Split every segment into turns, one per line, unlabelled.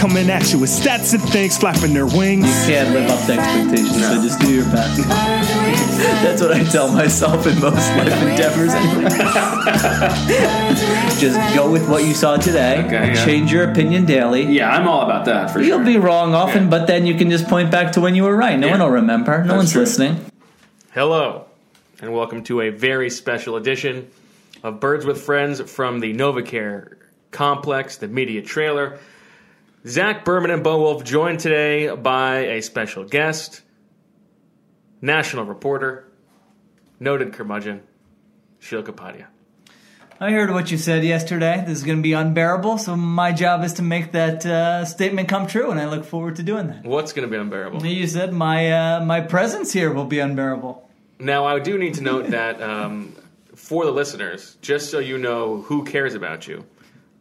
coming at you with stats and things flapping their wings.
You can't live up to expectations, so just do your best.
Birds with friends.
That's what I tell myself in most life endeavors. Just go with what you saw today.
Okay, yeah.
Change your opinion daily.
Yeah, I'm all about that for
You'll
sure.
be wrong often,
Yeah.
but then you can just point back to when you were right. No
Yeah.
one will remember. No
That's
one's
true.
listening.
Hello, and welcome to a very special edition of Birds with Friends from the NovaCare Complex, the media trailer. Zach Berman and Bo Wolf joined today by a special guest, national reporter, noted curmudgeon, Sheil Kapadia.
I heard what you said yesterday. This is going to be unbearable, so my job is to make that uh, statement come true, and I look forward to doing that.
What's going to be unbearable?
You said my uh, my presence here will be unbearable.
Now, I do need to note that um, for the listeners, just so you know who cares about you,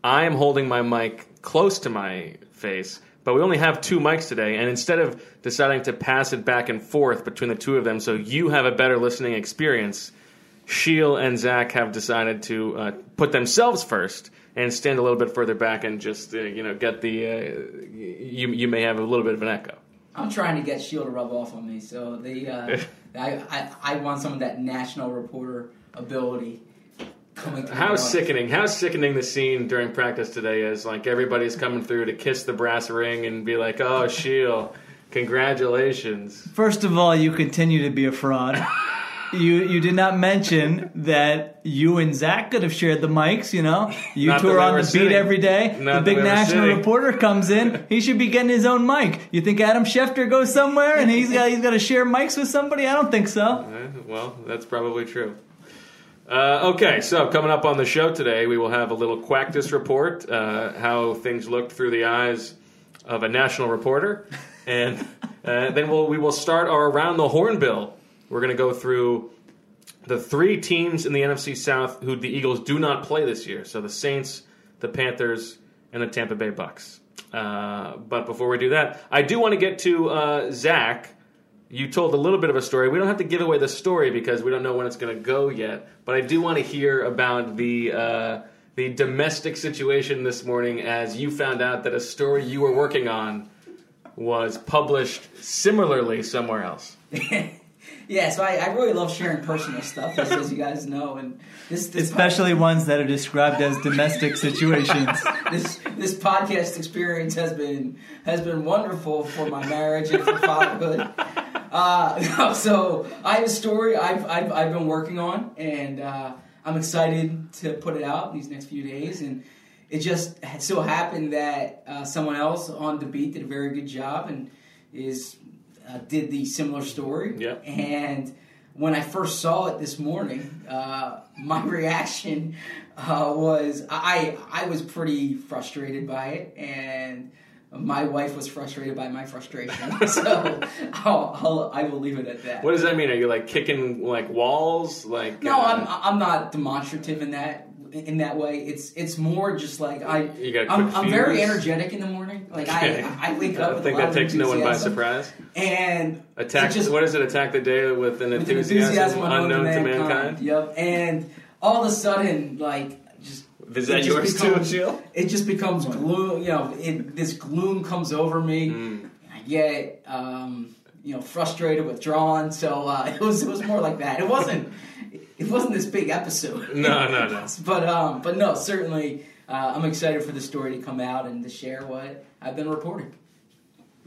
I am holding my mic close to my face, but we only have two mics today, and instead of deciding to pass it back and forth between the two of them so you have a better listening experience, Sheil and Zach have decided to uh, put themselves first and stand a little bit further back and just uh, you know get the uh, you you may have a little bit of an echo.
I'm trying to get Sheil to rub off on me, so the uh, I, I I want some of that national reporter ability.
How sickening! How sickening the scene during practice today is. Like everybody's coming through to kiss the brass ring and be like, "Oh, Sheil, congratulations!"
First of all, you continue to be a fraud. You you did not mention that you and Zach could have shared the mics. You know, you
Not
two are on the beat
sitting.
every day.
Not
the big national
sitting.
reporter comes in. He should be getting his own mic. You think Adam Schefter goes somewhere and he's got he's got to share mics with somebody? I don't think so.
Uh, Well, that's probably true. Uh, okay, so coming up on the show today, we will have a little Quactus report, uh, how things looked through the eyes of a national reporter, and uh, then we'll, we will start our around the hornbill. We're going to go through the three teams in the NFC South who the Eagles do not play this year. So the Saints, the Panthers, and the Tampa Bay Bucs. Uh, but before we do that, I do want to get to uh, Zach. You told a little bit of a story. We don't have to give away the story because we don't know when it's going to go yet. But I do want to hear about the uh, the domestic situation this morning as you found out that a story you were working on was published similarly somewhere else.
Yeah, so I, I really love sharing personal stuff, as, as you guys know, and this this
Especially ones that are described as domestic situations.
this this podcast experience has been has been wonderful for my marriage and for fatherhood. Uh, so I have a story I've, I've I've been working on, and uh, I'm excited to put it out these next few days. And it just so happened that uh, someone else on the beat did a very good job and is uh, did the similar story.
Yeah.
And when I first saw it this morning, uh, my reaction uh, was I I was pretty frustrated by it, and my wife was frustrated by my frustration. so I'll, I'll, I will leave it at that.
What does that mean? Are you like kicking like walls? Like
no,
uh,
I'm I'm not demonstrative in that in that way. It's it's more just like I I'm, I'm very energetic in the morning. Like
Okay.
I I wake up. with
think that takes no one by surprise.
And
Attack.
just
what is it? Attack the day with an
with
enthusiasm, unknown to mankind.
Yep. And all of a sudden, like,
Is that yours
becomes-
too, Jill?
It just becomes gloom. You know, it, this gloom comes over me.
Mm.
I get, um, you know, frustrated, withdrawn. So uh, it was it was more like that. It wasn't it wasn't this big episode.
No, no, no.
but um, but no, certainly. Uh, I'm excited for the story to come out and to share what I've been reporting.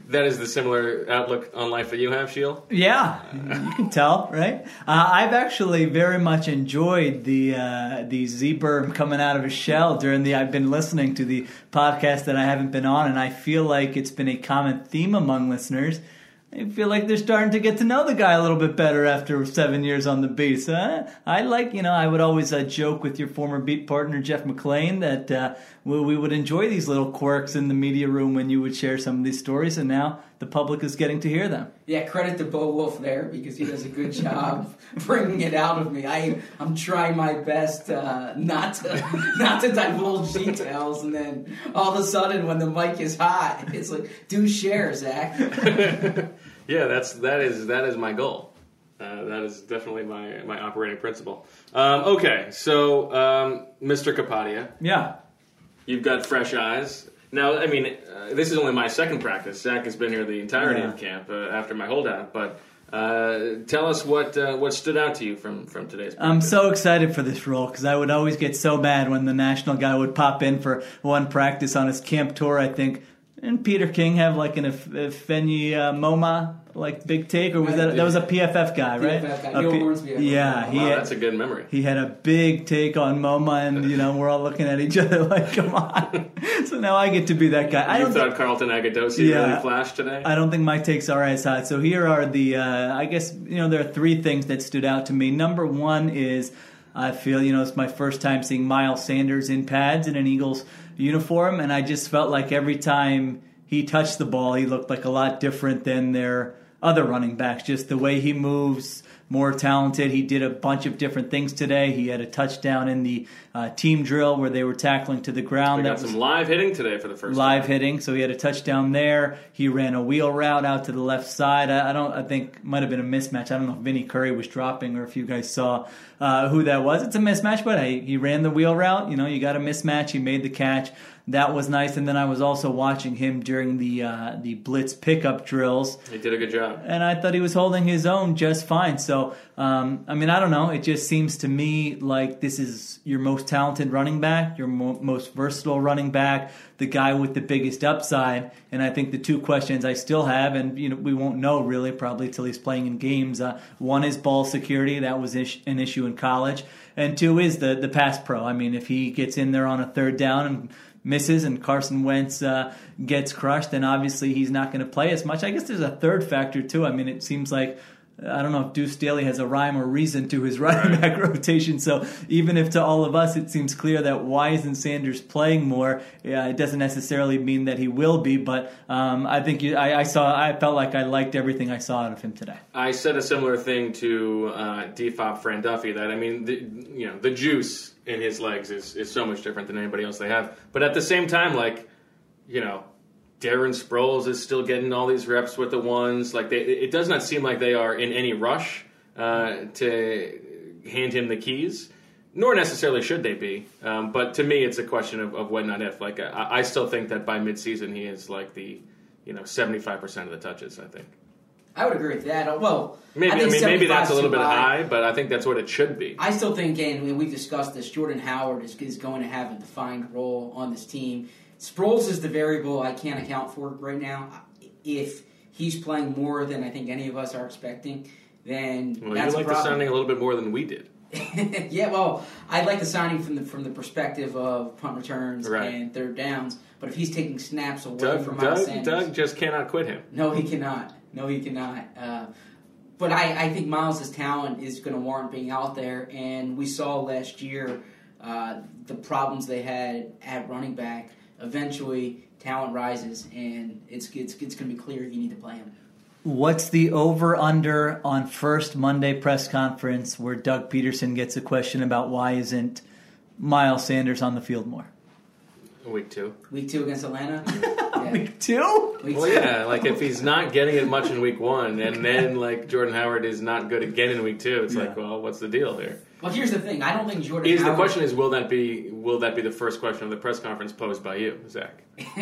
That is the similar outlook on life that you have, Sheil.
Yeah, you can tell, right? Uh, I've actually very much enjoyed the uh, the Z-Berm coming out of his shell during the. I've been listening to the podcast that I haven't been on, and I feel like it's been a common theme among listeners I feel like they're starting to get to know the guy a little bit better after seven years on the beat. So uh, I like, you know, I would always uh, joke with your former beat partner Jeff McLane that uh, we, we would enjoy these little quirks in the media room when you would share some of these stories, and now the public is getting to hear them.
Yeah, credit to Bo Wolf there because he does a good job bringing it out of me. I I'm trying my best uh, not to not to divulge details, and then all of a sudden when the mic is hot, it's like do share, Zach.
Yeah, that's that is that is my goal. Uh, that is definitely my my operating principle. Um, okay, so um, Mr. Kapadia,
Yeah.
you've got fresh eyes. Now, I mean, uh, this is only my second practice. Zach has been here the entirety of camp uh, after my holdout. But uh, tell us what uh, what stood out to you from from today's.
I'm
practice.
so excited for this role because I would always get so mad when the national guy would pop in for one practice on his camp tour. I think, and Peter King have like an Ef- uh, Moma like big take, or was that that was a PFF guy, right?
PFF guy,
A
Neil
yeah,
think.
he
Wow,
had,
that's a good memory.
he had a big take on MoMA, and you know we're all looking at each other like, "Come on!" so now I get to be that guy. I
you
don't.
thought
Think,
Carlton Agudosi
Yeah.
really flashed today?
I don't think my takes are as hot. So here are the. Uh, I guess you know there are three things that stood out to me. Number one is I feel you know it's my first time seeing Miles Sanders in pads in an Eagles uniform, and I just felt like every time he touched the ball, he looked like a lot different than their other running backs. Just the way he moves, more talented. He did a bunch of different things today. He had a touchdown in the uh, team drill where they were tackling to the ground.
we
That
got
was
some live hitting today for the first
live
time.
hitting. So he had a touchdown there. He ran a wheel route out to the left side. I, I don't. I think might have been a mismatch. I don't know if Vinny Curry was dropping or if you guys saw uh, who that was. It's a mismatch, but hey, he ran the wheel route. You know, you got a mismatch. He made the catch. That was nice. And then I was also watching him during the uh, the blitz pickup drills
He did a good job.
and I thought he was holding his own just fine. So, um, I mean, I don't know. It just seems to me like this is your most talented running back, your mo- most versatile running back, the guy with the biggest upside. And I think the two questions I still have, and you know, we won't know really probably till he's playing in games. Uh, one is ball security. That was ish- an issue in college, and two is the the pass pro. I mean, if he gets in there on a third down and misses and Carson Wentz uh, gets crushed, then obviously he's not going to play as much. I guess there's a third factor too. I mean, it seems like I don't know if Deuce Staley has a rhyme or reason to his running back rotation. So even if to all of us it seems clear that Wise and Sanders playing more, yeah, it doesn't necessarily mean that he will be. But um, I think you, I, I saw, I felt like I liked everything I saw out of him today.
I said a similar thing to uh, Defop Fran Duffy that I mean, the, you know, the juice in his legs is, is so much different than anybody else they have. But at the same time, like, you know, Darren Sproles is still getting all these reps with the ones. Like, they, it does not seem like they are in any rush uh, to hand him the keys. Nor necessarily should they be, um, but to me, it's a question of, of when, not if. Like, I, I still think that by midseason, he is like the, you know, seventy five percent of the touches. I think.
I would agree with that. Well,
Maybe I,
think
mean maybe that's a little bit high, but I think that's what it should be.
I still think, and we've discussed this, Jordan Howard is, is going to have a defined role on this team. Sproles is the variable I can't account for right now. If he's playing more than I think any of us are expecting, then
Well,
that's
you
a
like the sounding a little bit more than we did.
yeah, well, I like the signing from the from the perspective of punt returns
Right.
and third downs. But if he's taking snaps away
Doug,
from Miles
Doug,
Sanders,
Doug just cannot quit him.
no, he cannot. No, he cannot. Uh, but I, I think Miles' talent is going to warrant being out there. And we saw last year uh, the problems they had at running back. Eventually, talent rises, and it's it's, it's going to be clear you need to play him.
What's the over under on first Monday press conference where Doug Pederson gets a question about why isn't Miles Sanders on the field more?
Week two.
Week two against Atlanta. yeah.
Week two?
Well, yeah, like if he's not getting it much in week one, and then like Jordan Howard is not good again in week two, it's like, well, what's the deal here?
Well, here's the thing. I don't think Jordan.
Is the question is will that be will that be the first question of the press conference posed by you, Zach?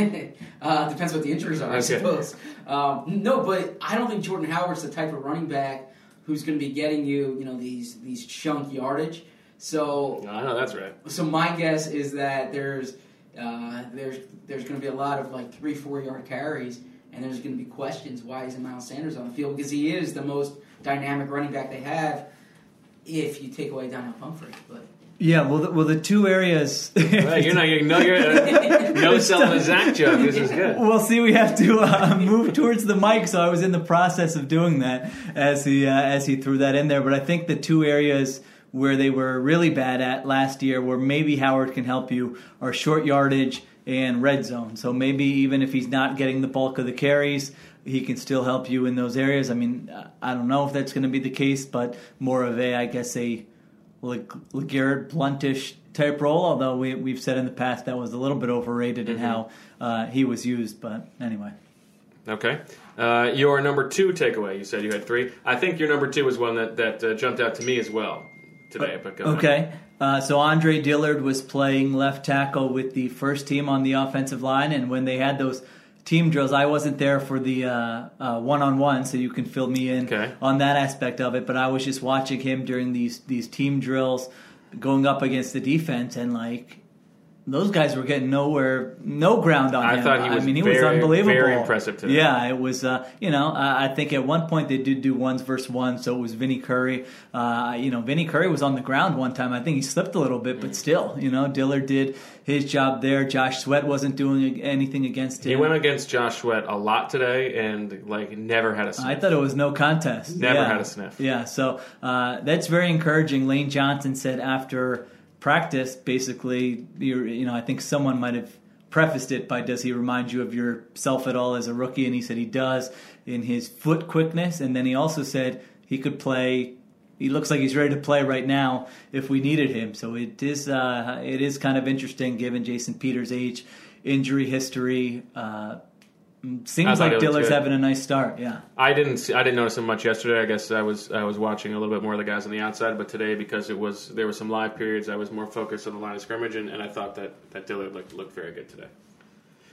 uh, depends what the injuries are, I
Okay.
suppose. Um, no, but I don't think Jordan Howard's the type of running back who's going to be getting you, you know, these these chunk yardage. So,
I know that's right.
so my guess is that there's uh, there's there's going to be a lot of like three four yard carries, and there's going to be questions why isn't Miles Sanders on the field because he is the most dynamic running back they have. If you take away Donnel Pumphrey, but
Yeah, well, the, well, the two areas.
Well, you're not. You know, you're uh, no selling a Zach joke. This is good.
Well, see, we have to uh, move towards the mic, so I was in the process of doing that as he uh, as he threw that in there. But I think the two areas where they were really bad at last year, where maybe Howard can help you, are short yardage and red zone. So maybe even if he's not getting the bulk of the carries, he can still help you in those areas. I mean, I don't know if that's going to be the case, but more of a, I guess, a LeGarrette Blountish type role. Although we, we've said in the past that was a little bit overrated in how uh, he was used. But anyway.
Okay. Uh, your number two takeaway. You said you had three. I think your number two is one that that uh, jumped out to me as well today. But go ahead.
Okay. Uh, so Andre Dillard was playing left tackle with the first team on the offensive line, and when they had those team drills, I wasn't there for the one on one, so you can fill me in
Okay.
on that aspect of it. But I was just watching him during these these team drills, going up against the defense, and like. Those guys were getting nowhere, no ground on
I
him.
thought he was
I mean, he was unbelievable.
very impressive today.
Yeah, it was. Uh, you know, uh, I think at one point they did do ones versus one, so it was Vinny Curry. Uh, you know, Vinny Curry was on the ground one time. I think he slipped a little bit, but still, you know, Diller did his job there. Josh Sweat wasn't doing anything against him.
He went against Josh Sweat a lot today, and like never had a sniff.
I thought it was no contest.
Never
Yeah.
had a sniff.
Yeah, so uh, that's very encouraging. Lane Johnson said after practice, basically, you know, I think someone might have prefaced it by, "Does he remind you of yourself at all as a rookie?" And he said he does in his foot quickness, and then he also said he could play. He looks like he's ready to play right now if we needed him. So it is uh, it is kind of interesting given Jason Peters' age, injury history. Uh, seems like
was
Dillard's having a nice start. Yeah.
I didn't. See, I didn't notice him much yesterday. I guess I was I was watching a little bit more of the guys on the outside, but today because it was there were some live periods, I was more focused on the line of scrimmage, and, and I thought that that Dillard looked looked very good today.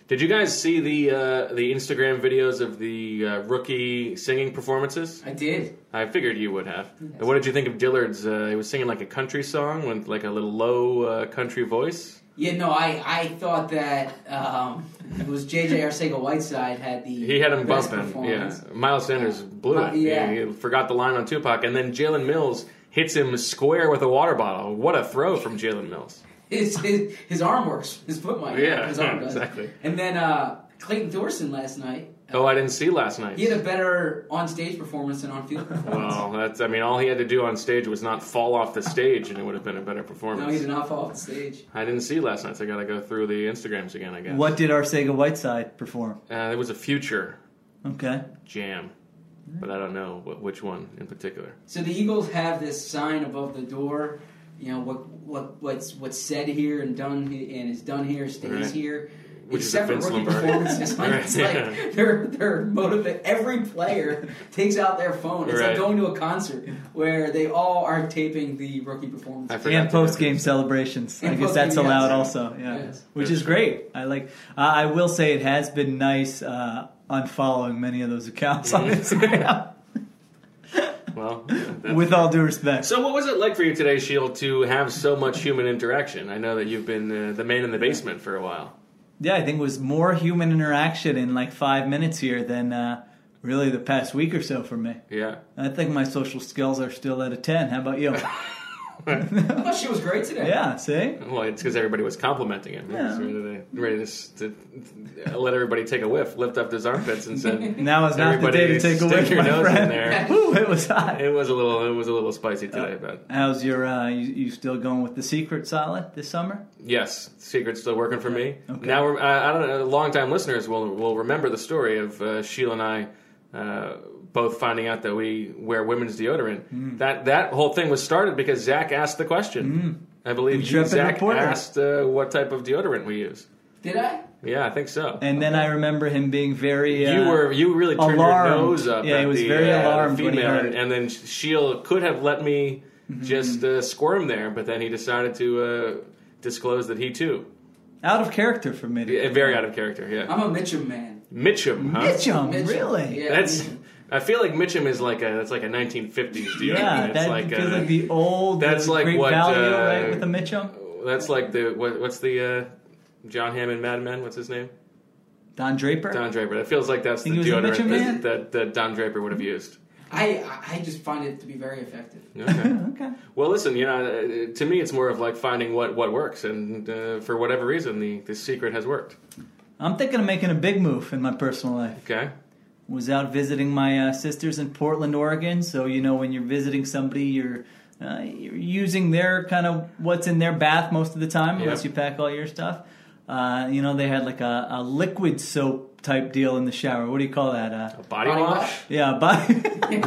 Did you guys see the uh, the Instagram videos of the uh, rookie singing performances?
I did.
I figured you would have. What did you think of Dillard's? Uh, he was singing like a country song with like a little low uh, country voice.
Yeah, no, I, I thought that um, it was JJ Arcega Whiteside had the
He had him bumping. Yeah. Miles Sanders blew
Uh,
it.
yeah.
He, he forgot the line on Tupac, and then Jalen Mills hits him square with a water bottle. What a throw from Jalen Mills!
His, his his arm works. His foot might.
Yeah,
his arm does.
exactly.
And then uh, Clayton Thorson last night.
Oh, I didn't see last night.
He had a better on stage performance than on field performance.
Well, that's. I mean, all he had to do on stage was not fall off the stage, and it would have been a better performance.
no, he did not fall off the stage.
I didn't see last night, so I got to go through the Instagrams again. I guess.
What did Arcega Whiteside perform?
Uh, it was a future
Okay.
jam, but I don't know what, which one in particular.
So the Eagles have this sign above the door. You know what what what's what's said here and done and is done here stays
Right.
here.
Which
Except
is a
for
Vince
rookie
Lombardi.
performances, like,
Right,
it's like
yeah.
they're they're motivate. Every player takes out their phone. It's
Right.
like going to a concert where they all are taping the rookie performance.
And post game
through-
celebrations. I guess that's allowed
yes.
also. Yeah.
Yes.
Which is great. I like. Uh, I will say it has been nice uh, unfollowing many of those accounts on Instagram.
Well, that's-
With all due respect.
So, what was it like for you today, Sheil, to have so much human interaction? I know that you've been uh, the man in the basement for a while.
Yeah, I think it was more human interaction in like five minutes here than uh, really the past week or so for me.
Yeah.
I think my social skills are still at a 10. How about you?
I thought she was great today.
yeah, see?
Well, it's because everybody was complimenting him. He was
Yeah.
ready, to, ready to, to let everybody take a whiff, lift up his armpits, and said,
Now is not the day to take a
stick
whiff,
your
my
nose in
friend.
there.
Woo, it was hot.
"It was a little, it was a little spicy today." But
How's your, uh, you, you still going with the secret solid this summer?
yes, secret's still working for me.
Okay.
Now, we're, uh, I don't know. Longtime listeners will will remember the story of uh, Sheila and I. Both finding out that we wear women's deodorant.
Mm.
That that whole thing was started because Zach asked the question. I believe you, Zach, asked uh, what type of deodorant we use.
Did I?
Yeah, I think so.
And then I remember him being very. Uh,
you were you really turned
alarmed.
your nose up.
Yeah,
at
he was
the,
very
uh, the
alarmed when he heard. Mm-hmm.
and, and then Sheil could have let me just uh, squirm there, but then he decided to uh, disclose that he too,
out of character for me.
Yeah, very out of character. Yeah,
I'm a Mitchum man.
Mitchum, huh?
Mitchum,
Mitchum.
really?
Yeah,
That's.
Mitchum.
I feel like Mitchum is like a that's like a 1950s deal.
Yeah,
it's
that
like
feels
uh,
like the old
that's like
great
what,
value
uh,
right, with the Mitchum.
that's like the what, what's the uh, John Hammond Mad Men? What's his name?
Don Draper.
Don Draper. That feels like that's the
Think he
deodorant
Mitchum man?
that, that that Don Draper would have used.
I I just find it to be very effective.
Okay.
Okay.
well, listen, you know, uh, to me, it's more of like finding what, what works, and uh, for whatever reason, the, the secret has worked.
I'm thinking of making a big move in my personal life.
Okay.
Was out visiting my uh, sisters in Portland, Oregon. So you know, when you're visiting somebody, you're uh, you're using their kind of what's in their bath most of the time, unless
Yep.
you pack all your stuff. Uh, you know, they had like a, a liquid soap type deal in the shower. What do you call that? Uh,
A body,
Body
wash?
wash?
yeah, body.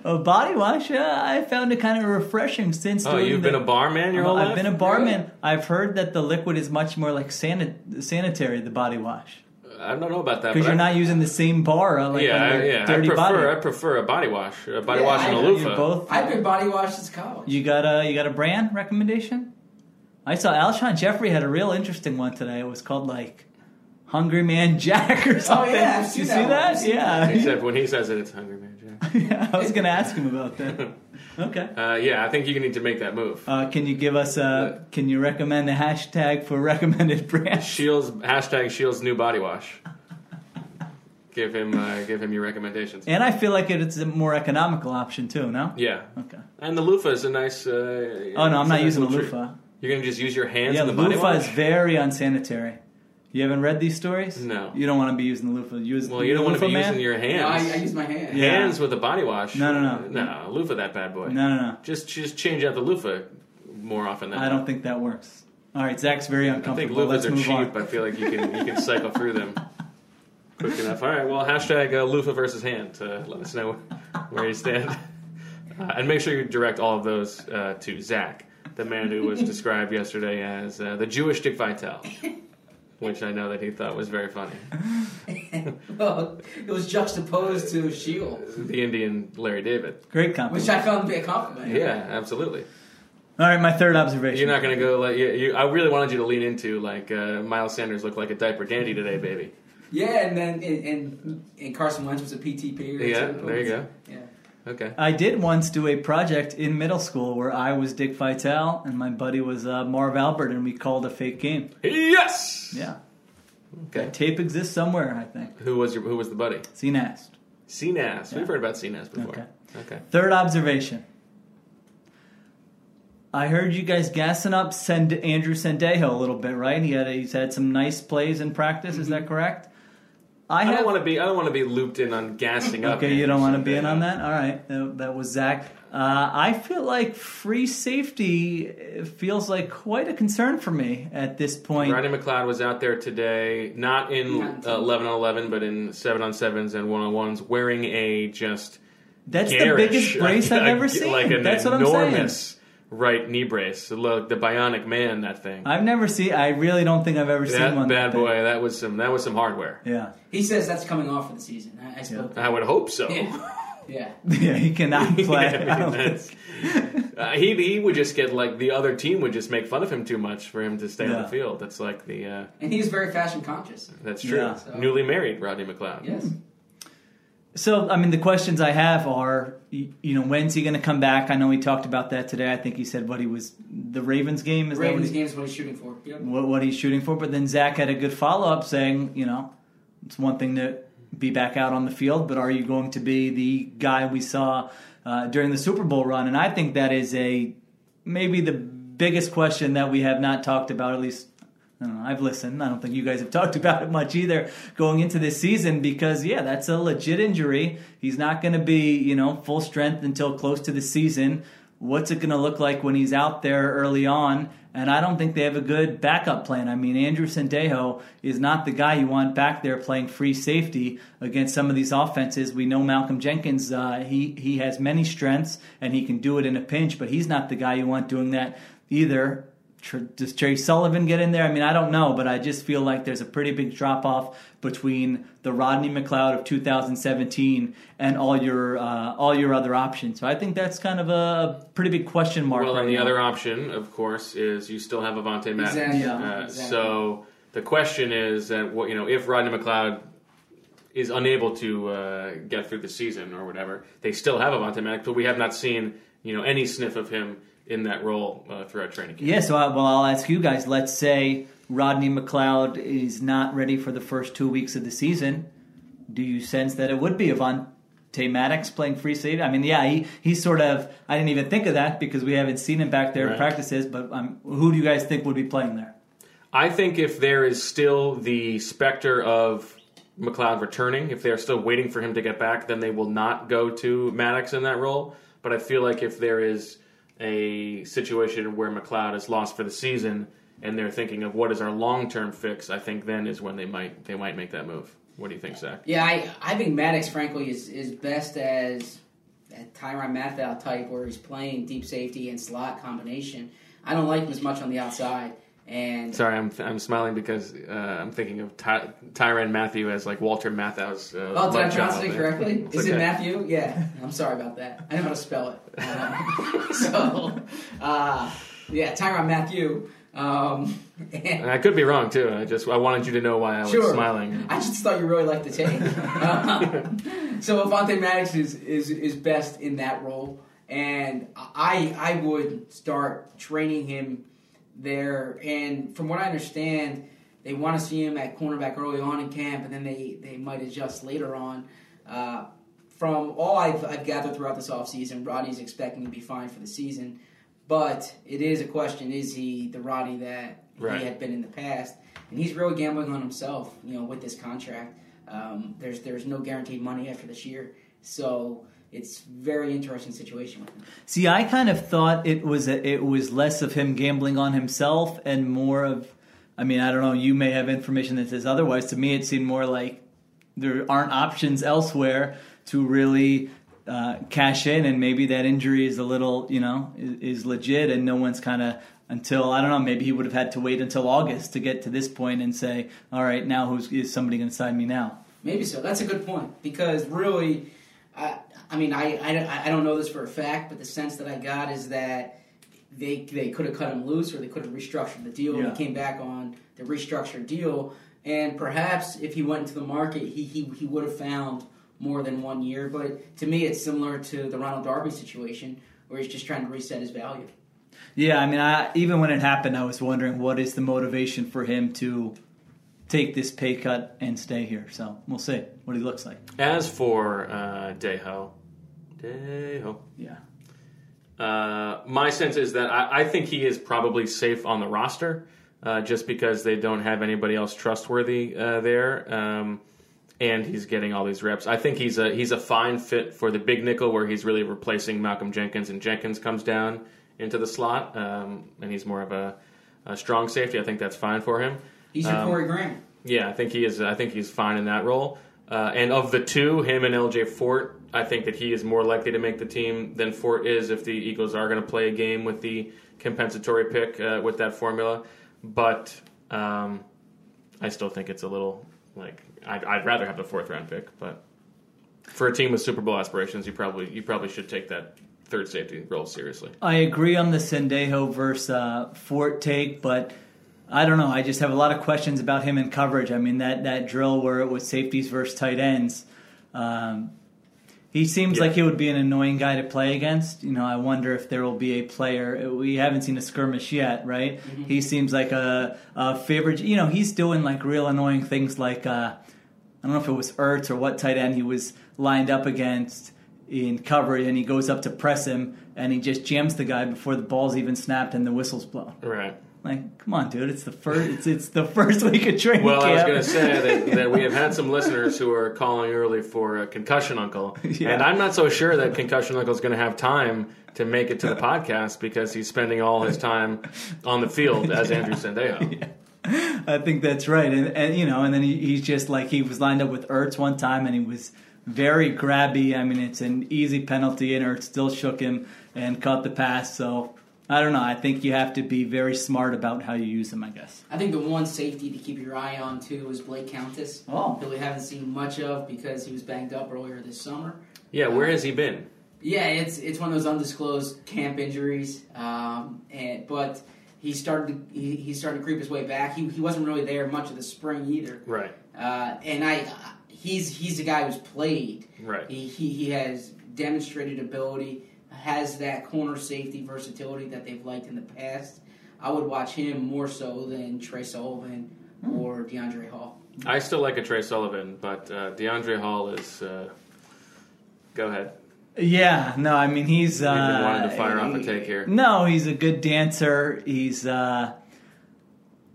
a body wash. Uh, I found it kind of refreshing since.
Oh,
doing
you've
the-
been a barman your whole
I've
life?
been a barman.
Really?
I've heard that the liquid is much more like sanit- sanitary, the body wash,
I don't know about that.
because you're
I-
not using the same bar. uh, Like
yeah,
on
I,
your
yeah. I
dirty
prefer
body.
I prefer a body wash, a body
Yeah,
wash
I
and a loofah.
Both.
I've been body washed since college.
You got a you got a brand recommendation? I saw Alshon Jeffery had a real interesting one today. It was called like Hungry Man Jack or something.
Oh, yeah, I've seen
you
that
see
one.
that?
I've seen
Yeah.
Except when he says it, it's hungry man. Jack.
yeah. I was gonna ask him about that. Okay.
Uh, yeah, I think you need to make that move.
Uh, can you give us a? Can you recommend a hashtag for recommended brands?
Sheil's hashtag Sheil's new body wash. give him uh, give him your recommendations.
And I feel like it's a more economical option too. No.
Yeah,
Okay.
and the loofah is a nice. Uh,
Oh no, I'm not using a
treat.
loofah.
You're gonna just use your hands
Yeah,
in
the
the body
loofah
wash.
is very unsanitary. You haven't read these stories?
No.
You don't want to be using the loofah. Use
well, you don't want to be
man?
using your
No,
hands.
I, I use my hand.
Yeah.
Hands with a body wash.
No, no, no.
no. Loofah that bad boy.
No, no, no.
Just just change out the loofah more often than
I don't think that works. All right, Zach's very uncomfortable.
I think loofahs
Let's
are cheap.
on.
I feel like you can you can cycle through them quick enough. All right, well, hashtag uh, loofah versus hand. Uh, let us know where you stand, uh, and make sure you direct all of those uh, to Zach, the man who was described yesterday as uh, the Jewish Dick Vitale, which I know that he thought was very funny.
Well, it was juxtaposed to Sheil,
The Indian Larry David.
Great compliment.
which I found to be a compliment.
Yeah, absolutely.
All right, my third observation.
You're not going to go like you, you. I really wanted you to lean into like uh, Miles Sanders looked like a diaper dandy today, baby.
Yeah, and then and, and, and Carson Wentz was a PTP. Or
Yeah,
something.
there you go.
Yeah.
Okay.
I did once do a project in middle school where I was Dick Vitale and my buddy was uh, Marv Albert, and we called a fake game.
Yes.
Yeah,
Okay.
that tape exists somewhere, I think.
Who was your Who was the buddy?
CNAST.
CNAS.
Yeah.
We've heard about CNAS before.
Okay.
Okay.
Third observation. I heard you guys gassing up Send- Andrew Sendejo a little bit, right? He had he's had some nice plays in practice. Is that correct?
I
have-
don't want to be. I don't want to be looped in on gassing up.
Okay, you don't want to be in on that. All right, that, that was Zach. Uh, I feel like free safety uh, feels like quite a concern for me at this point.
Rodney McLeod was out there today, not in
Not
uh, eleven on eleven, but in seven on sevens and one on ones, wearing a just
That's the biggest brace I've ever seen.
Like an
That's what I'm saying.
Enormous right knee brace. Look, the bionic man, that thing.
I've never seen. I really don't think I've ever seen
that
one.
bad
that big.
boy. That was some. That was some hardware.
Yeah,
He says that's coming off for the season. I, I spoke.
I would hope so.
to him. Yeah.
yeah, he cannot play.
Yeah,
I don't
that's- uh, he he would just get like the other team would just make fun of him too much for him to stay on the field. That's like the uh,
And he's very fashion conscious.
that's true.
Yeah.
So-
Newly married Rodney McLeod.
Yes.
So, I mean, the questions I have are, you know, when's he going to come back? I know he talked about that today. I think he said what he was the Ravens game is
Ravens
that what, he-
game is what he's shooting for. Yep.
what, what he's shooting for. But then Zach had a good follow up saying, you know, it's one thing to be back out on the field, but are you going to be the guy we saw uh, during the Super Bowl run? And I think that is a maybe the biggest question that we have not talked about. At least know, I've listened. I don't think you guys have talked about it much either going into this season because yeah, that's a legit injury. He's not going to be you know full strength until close to the season. What's it going to look like when he's out there early on? And I don't think they have a good backup plan. I mean, Andrew Sendejo is not the guy you want back there playing free safety against some of these offenses. We know Malcolm Jenkins; uh, he he has many strengths and he can do it in a pinch, but he's not the guy you want doing that either. Tr- Does Trey Sullivan get in there? I mean, I don't know, but I just feel like there's a pretty big drop off between the Rodney McLeod of 2017 and all your uh, all your other options. So I think that's kind of a pretty big question mark.
Well,
right
and the
now.
other option, of course, is you still have Avonte Maddox.
Exactly.
Uh,
Exactly.
So the question is that what you know if Rodney McLeod is unable to uh, get through the season or whatever, they still have Avonte Maddox, but we have not seen you know any sniff of him in that role uh, throughout training camp.
Yeah, so I, well, I'll ask you guys. Let's say Rodney McLeod is not ready for the first two weeks of the season. Do you sense that it would be Avant, Tay Maddox playing free safety. I mean, yeah, he he's sort of. I didn't even think of that because we haven't seen him back there in
Right.
practices. But um, who do you guys think would be playing there?
I think if there is still the specter of McLeod returning, if they're still waiting for him to get back, then they will not go to Maddox in that role. But I feel like if there is a situation where McLeod is lost for the season and they're thinking of what is our long term fix, I think then is when they might they might make that move. What do you think, Zach?
Yeah, I, I think Maddox, frankly, is, is best as a Tyron Matthau type where he's playing deep safety and slot combination. I don't like him as much on the outside. And
Sorry, I'm I'm smiling because uh, I'm thinking of Ty- Tyrann Matthew as like Walter Matthau's. Uh,
Oh, did I pronounce it correctly? Is it. Matthew? Yeah. I'm sorry about that. I know how to spell it. Um, so, uh, yeah, Tyrann Mathieu. Um, and
I could be wrong too. I just I wanted you to know why I was
Sure.
smiling.
I just thought you really liked the tape. Um, so Avonte Maddox is, is is best in that role, and I I would start training him there. And from what I understand, they want to see him at cornerback early on in camp, and then they they might adjust later on. Uh, from all I've, I've gathered throughout this offseason, Rodney's expecting to be fine for the season. But it is a question: Is he the Rodney that
Right.
he had been in the past? And he's really gambling on himself, you know, with this contract. Um, there's there's no guaranteed money after this year, so it's very interesting situation with him.
See, I kind of thought it was a, it was less of him gambling on himself and more of. I mean, I don't know. You may have information that says otherwise. To me, it seemed more like there aren't options elsewhere to really uh, cash in, and maybe that injury is a little, you know, is, is legit, and no one's kind of until I don't know. Maybe he would have had to wait until August to get to this point and say, "All right, now who's is somebody going to sign me now?"
Maybe so. That's a good point because really, I, I mean, I, I, I don't know this for a fact, but the sense that I got is that they they could have cut him loose or they could have restructured the deal. and He came back on the restructured deal, and perhaps if he went into the market, he he, he would have found more than one year. But to me, it's similar to the Ronald Darby situation where he's just trying to reset his value.
Yeah, I mean, I, even when it happened, I was wondering what is the motivation for him to take this pay cut and stay here. So we'll see what he looks like.
As for uh, Deho, Deho,
Yeah.
uh, my sense is that I, I think he is probably safe on the roster, uh, just because they don't have anybody else trustworthy uh, there, um, and he's getting all these reps. I think he's a he's a fine fit for the big nickel, where he's really replacing Malcolm Jenkins, and Jenkins comes down into the slot, um, and he's more of a, a strong safety. I think that's fine for him.
He's your
Um,
Corey Graham.
Yeah, I think he is. I think he's fine in that role. Uh, and of the two, him and LJ Fort, I think that he is more likely to make the team than Fort is if the Eagles are going to play a game with the compensatory pick uh, with that formula. But um, I still think it's a little like I'd, I'd rather have the fourth round pick. But for a team with Super Bowl aspirations, you probably you probably should take that third safety role seriously.
I agree on the Sendejo versus uh, Fort take, but I don't know. I just have a lot of questions about him in coverage. I mean, that, that drill where it was safeties versus tight ends. Um, he seems
Yeah.
like he would be an annoying guy to play against. You know, I wonder if there will be a player. We haven't seen a skirmish yet, right? He seems like a, a favorite. You know, he's doing like real annoying things like uh, I don't know if it was Ertz or what tight end he was lined up against in coverage, and he goes up to press him, and he just jams the guy before the ball's even snapped and the whistle's blown.
Right.
Like, come on, dude! It's the first. It's it's the first week of training
Well, I was going to say that, that we have had some listeners who are calling early for a concussion uncle,
Yeah.
and I'm not so sure that concussion uncle is going to have time to make it to the podcast because he's spending all his time on the field as Andrew Sendejo.
I think that's right, and and you know, and then he, he's just like he was lined up with Ertz one time, and he was very grabby. I mean, it's an easy penalty, and Ertz still shook him and caught the pass. So I don't know. I think you have to be very smart about how you use them. I guess.
I think the one safety to keep your eye on too is Blake Countess,
Oh.
who we haven't seen much of because he was banged up earlier this summer.
Yeah, where has he been?
Yeah, it's it's one of those undisclosed camp injuries, um, and but he started to, he, he started to creep his way back. He, he wasn't really there much of the spring either,
Right,
uh, and I he's he's a guy who's played.
right.
He, he he has demonstrated ability, has that corner safety versatility that they've liked in the past. I would watch him more so than Trey Sullivan or DeAndre Hall.
I still like a Trey Sullivan, but uh, DeAndre Hall is uh, Go ahead.
Yeah, no, I mean he's.
We've been
uh,
wanting to fire off a take here.
No, he's a good dancer. He's, uh,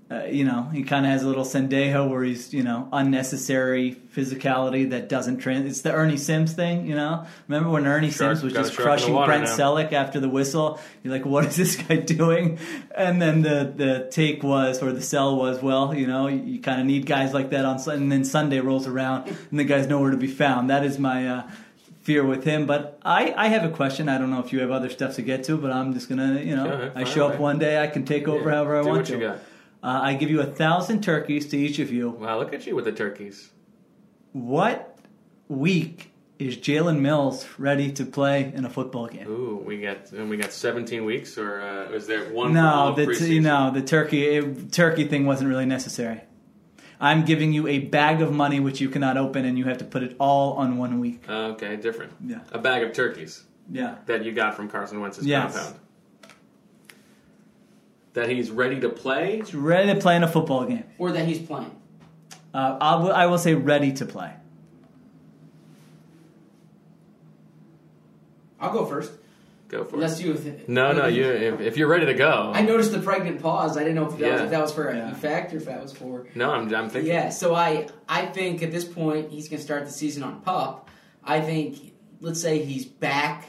uh, you know, he kind of has a little sendejo where he's, you know, unnecessary physicality that doesn't trans. It's the Ernie Sims thing, you know. Remember when Ernie
Shark-
Sims was just
shark in the
crushing Brent
now.
Selleck after the whistle? You're like, what is this guy doing? And then the the take was, or the sell was, well, you know, you, you kind of need guys like that on. And then Sunday rolls around and the guy's nowhere to be found. That is my. Uh, fear with him. But I, I have a question. I don't know if you have other stuff to get to, but I'm just gonna, you know,
ahead,
I show up one day, I can take over
Yeah,
however I
do
want
what
to. Uh, I give you a thousand turkeys to each of you.
Wow, look at you with the turkeys.
What week is Jalen Mills ready to play in a football game?
Ooh, we got and we got 17 weeks, or uh, is there one?
No, the you know the turkey it, turkey thing wasn't really necessary. I'm giving you a bag of money which you cannot open, and you have to put it all on one week.
Uh, okay, different.
Yeah.
A bag of turkeys
Yeah.
that you got from Carson Wentz's
Yes.
compound. That he's ready to play.
He's ready to play in a football game.
or that he's playing.
Uh, I will- say ready to play.
I'll go first.
Go for
Unless
it.
you.
No, no, you. If, if you're ready to go.
I noticed the pregnant pause. I didn't know if that, was, if that was for a
Yeah.
effect or if that was for.
No, I'm. I'm thinking.
Yeah, so I I think at this point he's going to start the season on pup. I think let's say he's back.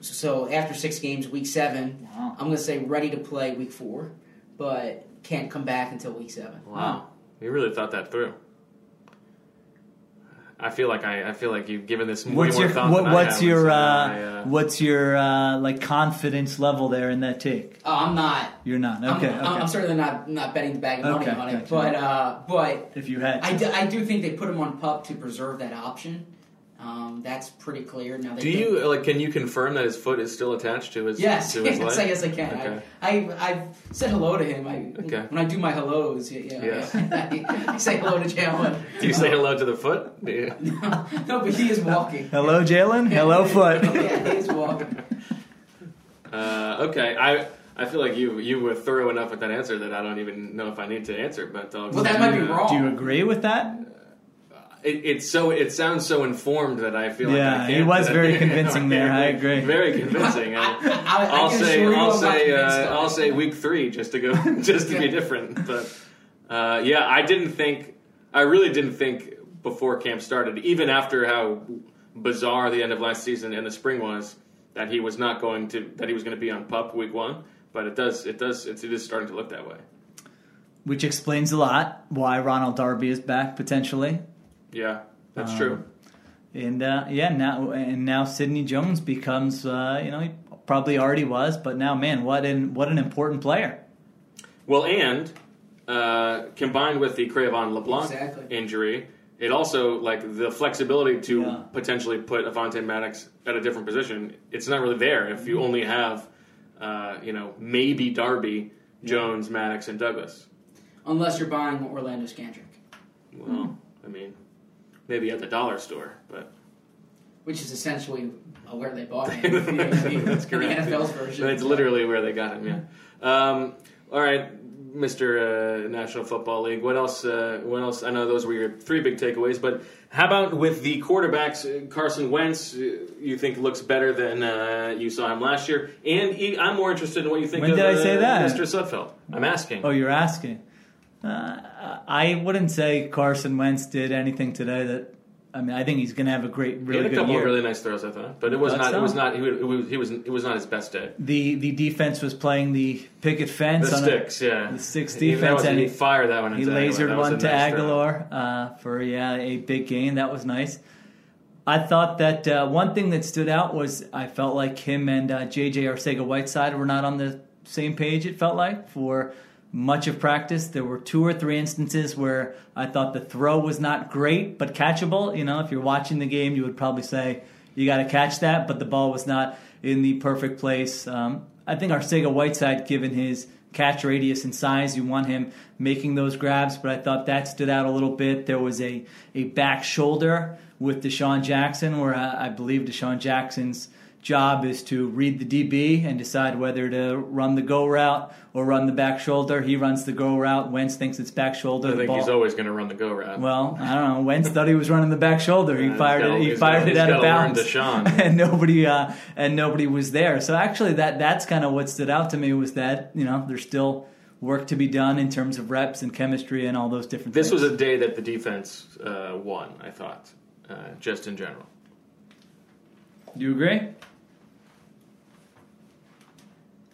So after six games, week seven,
Wow.
I'm going to say ready to play week four, but can't come back until week seven.
Wow, you really thought that through. I feel like I. I feel like you've given this way
What's
more
your
thought
what,
than I
what's
have,
your uh,
I, uh,
what's your uh, like confidence level there in that take?
Oh, I'm not.
You're not
I'm-
okay.
I'm,
okay.
I'm certainly not not betting the bag of money
Okay,
on it,
gotcha.
but uh, but
if you had,
I do, I do think they put him on pup to preserve that option. Um, that's pretty clear. Now they
Do you like? Can you confirm that his foot is still attached to his?
Yes,
to his
yes,
leg?
I guess I can.
Okay.
I, I I've said hello to him. I
Okay.
when I do my hellos, yeah,
Yes.
yeah. I say hello to Jalen.
Do you say hello to the foot? Do you-
no, but he is walking.
hello, Jalen. Hello, foot.
yeah, he is walking.
Uh, okay, I I feel like you you were thorough enough with that answer that I don't even know if I need to answer. But I'll
Well, that might be
uh,
wrong.
Do you agree with that?
It, it's so it sounds so informed that I feel like
Yeah,
I
he was very convincing there, I agree.
Very convincing.
I,
I,
I, I,
I'll say I'll say uh, I'll say week three just to go just to be different. But uh, yeah, I didn't think I really didn't think before camp started, even after how bizarre the end of last season and the spring was, that he was not going to that he was going to be on pup week one. But it does it does it's, it is starting to look that way.
Which explains a lot why Ronald Darby is back potentially.
Yeah, that's
Um,
true.
And uh, yeah, now and now Sidney Jones becomes uh, you know he probably already was, but now man, what an what an important player.
Well, and uh, combined with the Cre'Von LeBlanc
Exactly.
injury, it also like the flexibility to
Yeah.
potentially put Avonte Maddox at a different position. It's not really there if you only have, uh, you know, maybe Darby, Jones, Maddox, and Douglas.
Unless you're buying Orlando Scandrick,
Well, I mean, maybe at the dollar store, but
which is essentially uh, where they bought him.
That's
The
correct.
NFL's version.
That's literally where they got him. Yeah. Um, all right, Mr. Uh, National Football League. What else? Uh, what else? I know those were your three big takeaways, but how about with the quarterbacks? Uh, Carson Wentz, uh, you think looks better than uh, you saw him last year, and he, I'm more interested in what you think
When
of
did I
uh,
say that?
Mr. Sudfeld. I'm asking.
Oh, you're asking. Uh, I wouldn't say Carson Wentz did anything today that. I mean, I think he's going to have a great,
he
really
had a couple
year.
of really nice throws, I thought, but it was not. It was not. He was, it was. He was. It was not his best day.
the the defense was playing the picket fence.
The
on
sticks, yeah.
the sticks defense, and
he
he-
fired that one.
A, he lasered one to
nice.
Agholor uh, for yeah a big gain. That was nice. I thought that uh, one thing that stood out was I felt like him and uh, JJ Arcega Whiteside were not on the same page. It felt like for much of practice, there were two or three instances where I thought the throw was not great but catchable. You know, if you're watching the game, you would probably say you got to catch that, but the ball was not in the perfect place. Um, I think Arcega Whiteside, given his catch radius and size, you want him making those grabs, but I thought that stood out a little bit. There was a, a back shoulder with DeSean Jackson, where I, I believe DeSean Jackson's job is to read the DB and decide whether to run the go route or run the back shoulder. He runs the go route. Wentz thinks it's back shoulder.
I think he's always going to run the go route.
well, I don't know. Wentz thought he was running the back shoulder. He
Yeah,
fired
gotta-
it. He fired it out of bounds, and nobody uh, and nobody was there. So actually, that that's kind of what stood out to me was that you know there's still work to be done in terms of reps and chemistry and all those different.
This
things.
was a day that the defense uh, won, I thought, uh, just in general.
Do you agree?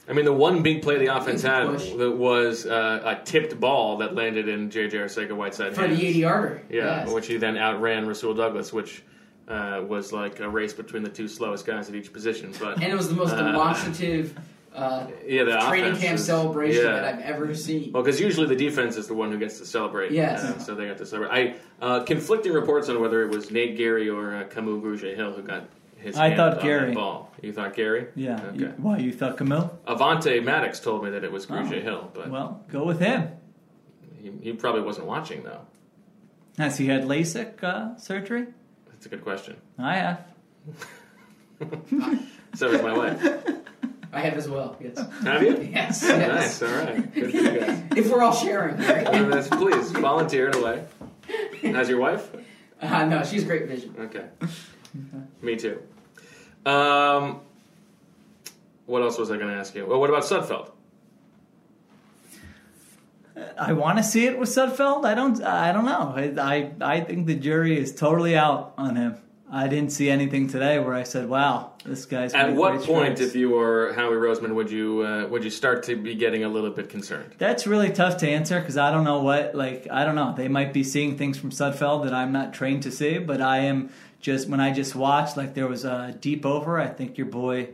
I mean, the one big play the offense had that was uh, a tipped ball that landed in J.J. Arcega-Whiteside
For the 80 yarder.
Yeah,
Yes.
which he then outran Rasul Douglas, which uh, was like a race between the two slowest guys at each position. But
And it was the most
Uh,
demonstrative uh,
yeah, the
training camp
is-
celebration
yeah.
that I've ever seen.
Well, because usually the defense is the one who gets to celebrate.
Yes.
uh, so they got to celebrate. I uh, conflicting reports on whether it was Nate Gerry or uh, Kamu Grugier Hill who got his.
I
hand
thought
on that
Gerry.
ball. You thought Gerry?
Yeah.
Okay.
You- why you thought Camille?
Avonte Maddox told me that it was Grugier
Oh.
Hill, but
Well, go with him.
he, he probably wasn't watching though.
Has he had LASIK uh, surgery?
That's a good question.
I have.
So is my wife.
I have as well, yes.
Have you?
Yes, yes.
Nice. All right. Good for you guys.
If we're all sharing. right?
Please volunteer it away. How's your wife?
Uh, no, she's great vision.
Okay. Me too. Um, what else was I going to ask you? Well, what about Sudfeld?
I want to see it with Sudfeld. I don't. I don't know. I, I I think the jury is totally out on him. I didn't see anything today where I said, "Wow, this guy's."
At what point,
strides."
if you were Howie Roseman, would you uh, would you start to be getting a little bit concerned?
That's really tough to answer because I don't know what. Like I don't know. They might be seeing things from Sudfeld that I'm not trained to see, but I am just when I just watched. Like there was a deep over. I think your boy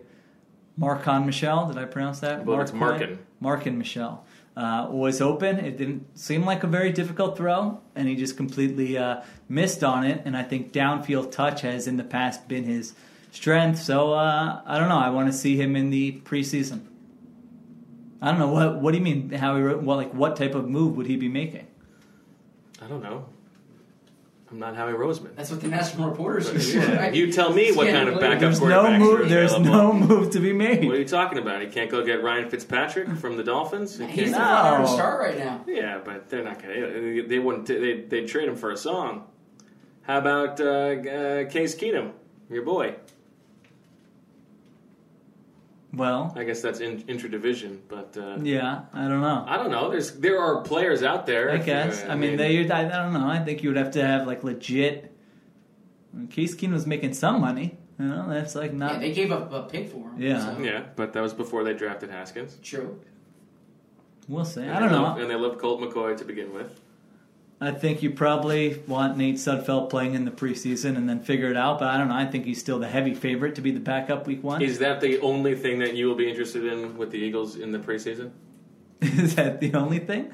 Marcon Michelle, Did I pronounce that?
Believe it's Markin.
Marken Michel. Uh, was open. It didn't seem like a very difficult throw, and he just completely uh, missed on it. And I think downfield touch has in the past been his strength. So uh, I don't know. I want to see him in the preseason. I don't know what. What do you mean? How he? wrote- What like what type of move would he be making?
I don't know. I'm not Howie Roseman.
That's what the national reporters do.
Yeah,
right?
You tell me what kind of
well,
backup
There's
quarterbacks
no
are
move. There's
available.
no move to be made.
What are you talking about? He can't go get Ryan Fitzpatrick from the Dolphins. He
He's
can't-
the
No.
front runner star right now.
Yeah, but they're not gonna. They wouldn't. They they trade him for a song. How about uh, uh, Case Keenum, your boy?
Well,
I guess that's in, intra-division, but uh,
yeah, I don't know.
I don't know. There's there are players out there.
I
if,
guess.
uh,
I mean, they. I, I don't know. I think you would have to have like legit. I mean, Case Keenum was making some money. You know, that's like
Yeah,
not.
they gave up a pick for him.
Yeah.
so-
Yeah, but that was before they drafted Haskins.
True.
we'll see.
And
I don't know.
loved- and they loved Colt McCoy to begin with.
I think you probably want Nate Sudfeld playing in the preseason and then figure it out. But I don't know. I think he's still the heavy favorite to be the backup week one.
Is that the only thing that you will be interested in with the Eagles in the preseason?
Is that the only thing?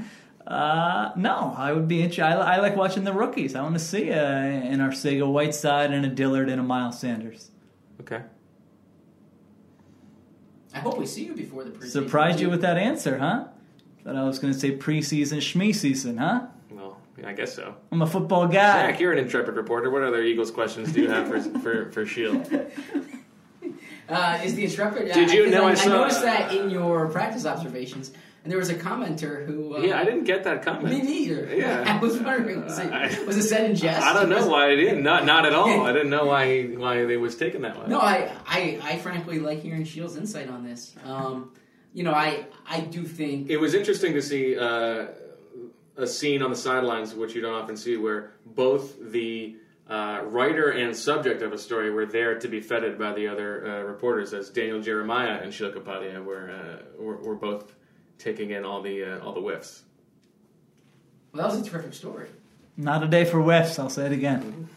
Uh, no, I would be interested. I, I like watching the rookies. I want to see uh, an Arcega Whiteside and a Dillard and a Miles Sanders.
Okay.
I hope we see you before the preseason.
Surprised you with that answer, huh? Thought I was going to say preseason, shmee season, huh?
Well, yeah, I guess so.
I'm a football guy.
Zach, you're an intrepid reporter. What other Eagles questions do you have for for, for Sheil?
Uh, is the instructor?
Did you
uh,
know I
I,
saw-
noticed that in your practice observations, and there was a commenter who. Uh,
Yeah, I didn't get that comment.
Me neither.
Yeah.
I was wondering, was
I-
it, was it said in jest?
I don't know
Was-
why I didn't. Not not at all. I didn't know why why they was taken that way.
No, I, I, I frankly like hearing Sheil's insight on this. Um, you know, I, I do think
It was interesting to see uh, a scene on the sidelines, which you don't often see, where both the uh, writer and subject of a story were there to be feted by the other uh, reporters, as Daniel Jeremiah and Sheil Kapadia were, uh, were were both taking in all the uh, all the whiffs.
well, that was a terrific story.
Not a day for whiffs, I'll say it again.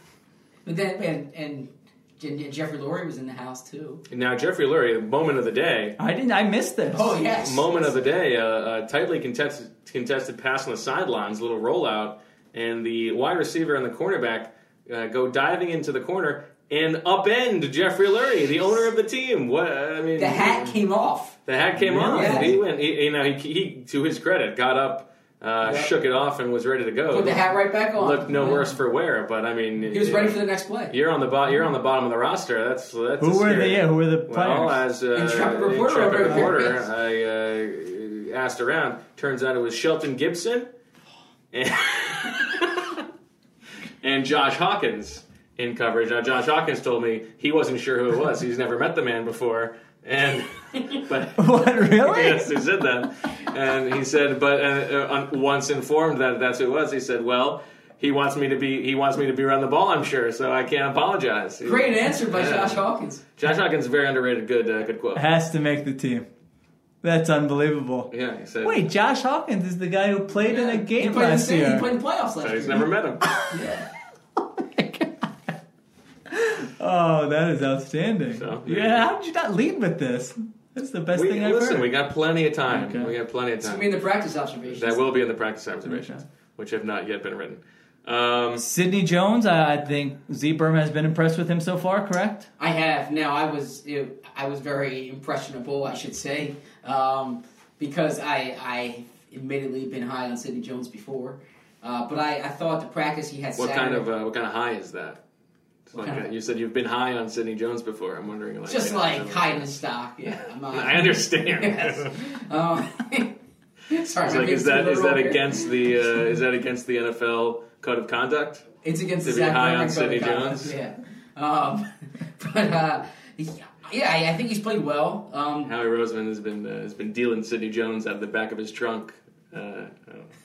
But then, and, and Je- Jeffrey Lurie was in the house too.
Now, Jeffrey Lurie, the moment of the day,
I didn't. I missed this.
Oh yes,
moment of the day, a, a tightly contested, contested pass on the sidelines, little rollout, and the wide receiver and the cornerback uh, go diving into the corner and upend Jeffrey Lurie, the owner of the team. What I mean,
The hat came off.
The hat came off.
Yeah.
He went. He, you know, he, he, to his credit, got up uh,
Yep.
shook it off and was ready to go.
Put the hat right back on.
Looked no
Yeah.
worse for wear, but I mean,
He was ready for the next play.
You're on the bo- You're on the bottom of the roster. That's that's
Who
a
were the yeah, who were the
Well, as uh,
Intrepid reporter
intrepid reporter. I uh, asked around. Turns out it was Shelton Gibson and, and Josh Hawkins in coverage. Now, Josh Hawkins told me he wasn't sure who it was. He's never met the man before, and but
what really?
yes, he said that, and he said, but uh, uh, once informed that that's who it was, he said, well. He wants me to be. He wants me to be around the ball. I'm sure, so I can't apologize.
Great answer by
Yeah.
Josh Hawkins.
Josh Hawkins, is a very underrated. Good, uh, good quote.
Has to make the team. That's unbelievable.
Yeah, he said.
Wait, Josh Hawkins is the guy who played in a game
played in the
last
same-
year.
He played in the playoffs last
So
year.
he's never met him.
Yeah.
Oh, that is outstanding.
So, there you
yeah, how did you not lead with this? That's the best
We,
thing I've
listen,
heard.
we got plenty of time.
Okay.
We got plenty of
It's
time.
gonna be in the practice observations.
that will be in the practice observations,
Okay.
which have not yet been written. Um,
Sidney Jones, I I think Z Berman has been impressed with him so far, correct?
I have now. I was it, I was very impressionable, I should say, um, because I I admittedly been high on Sidney Jones before, uh, but I, I thought the practice he had.
what
Saturday,
kind of uh, what kind of high is that? Like, you said you've been high on Sidney Jones before. I'm wondering, like,
just like high in the stock? Yeah, I'm
I understand.
Yes. Um, sorry,
like, is that is that against the uh, is that against the NFL code of conduct?
It's against
to
the
be high on Sidney Jones?
Yeah, um, but uh, yeah, I, I think he's played well. Um,
Howie Roseman has been uh, has been dealing Sidney Jones out of the back of his trunk. Uh, uh,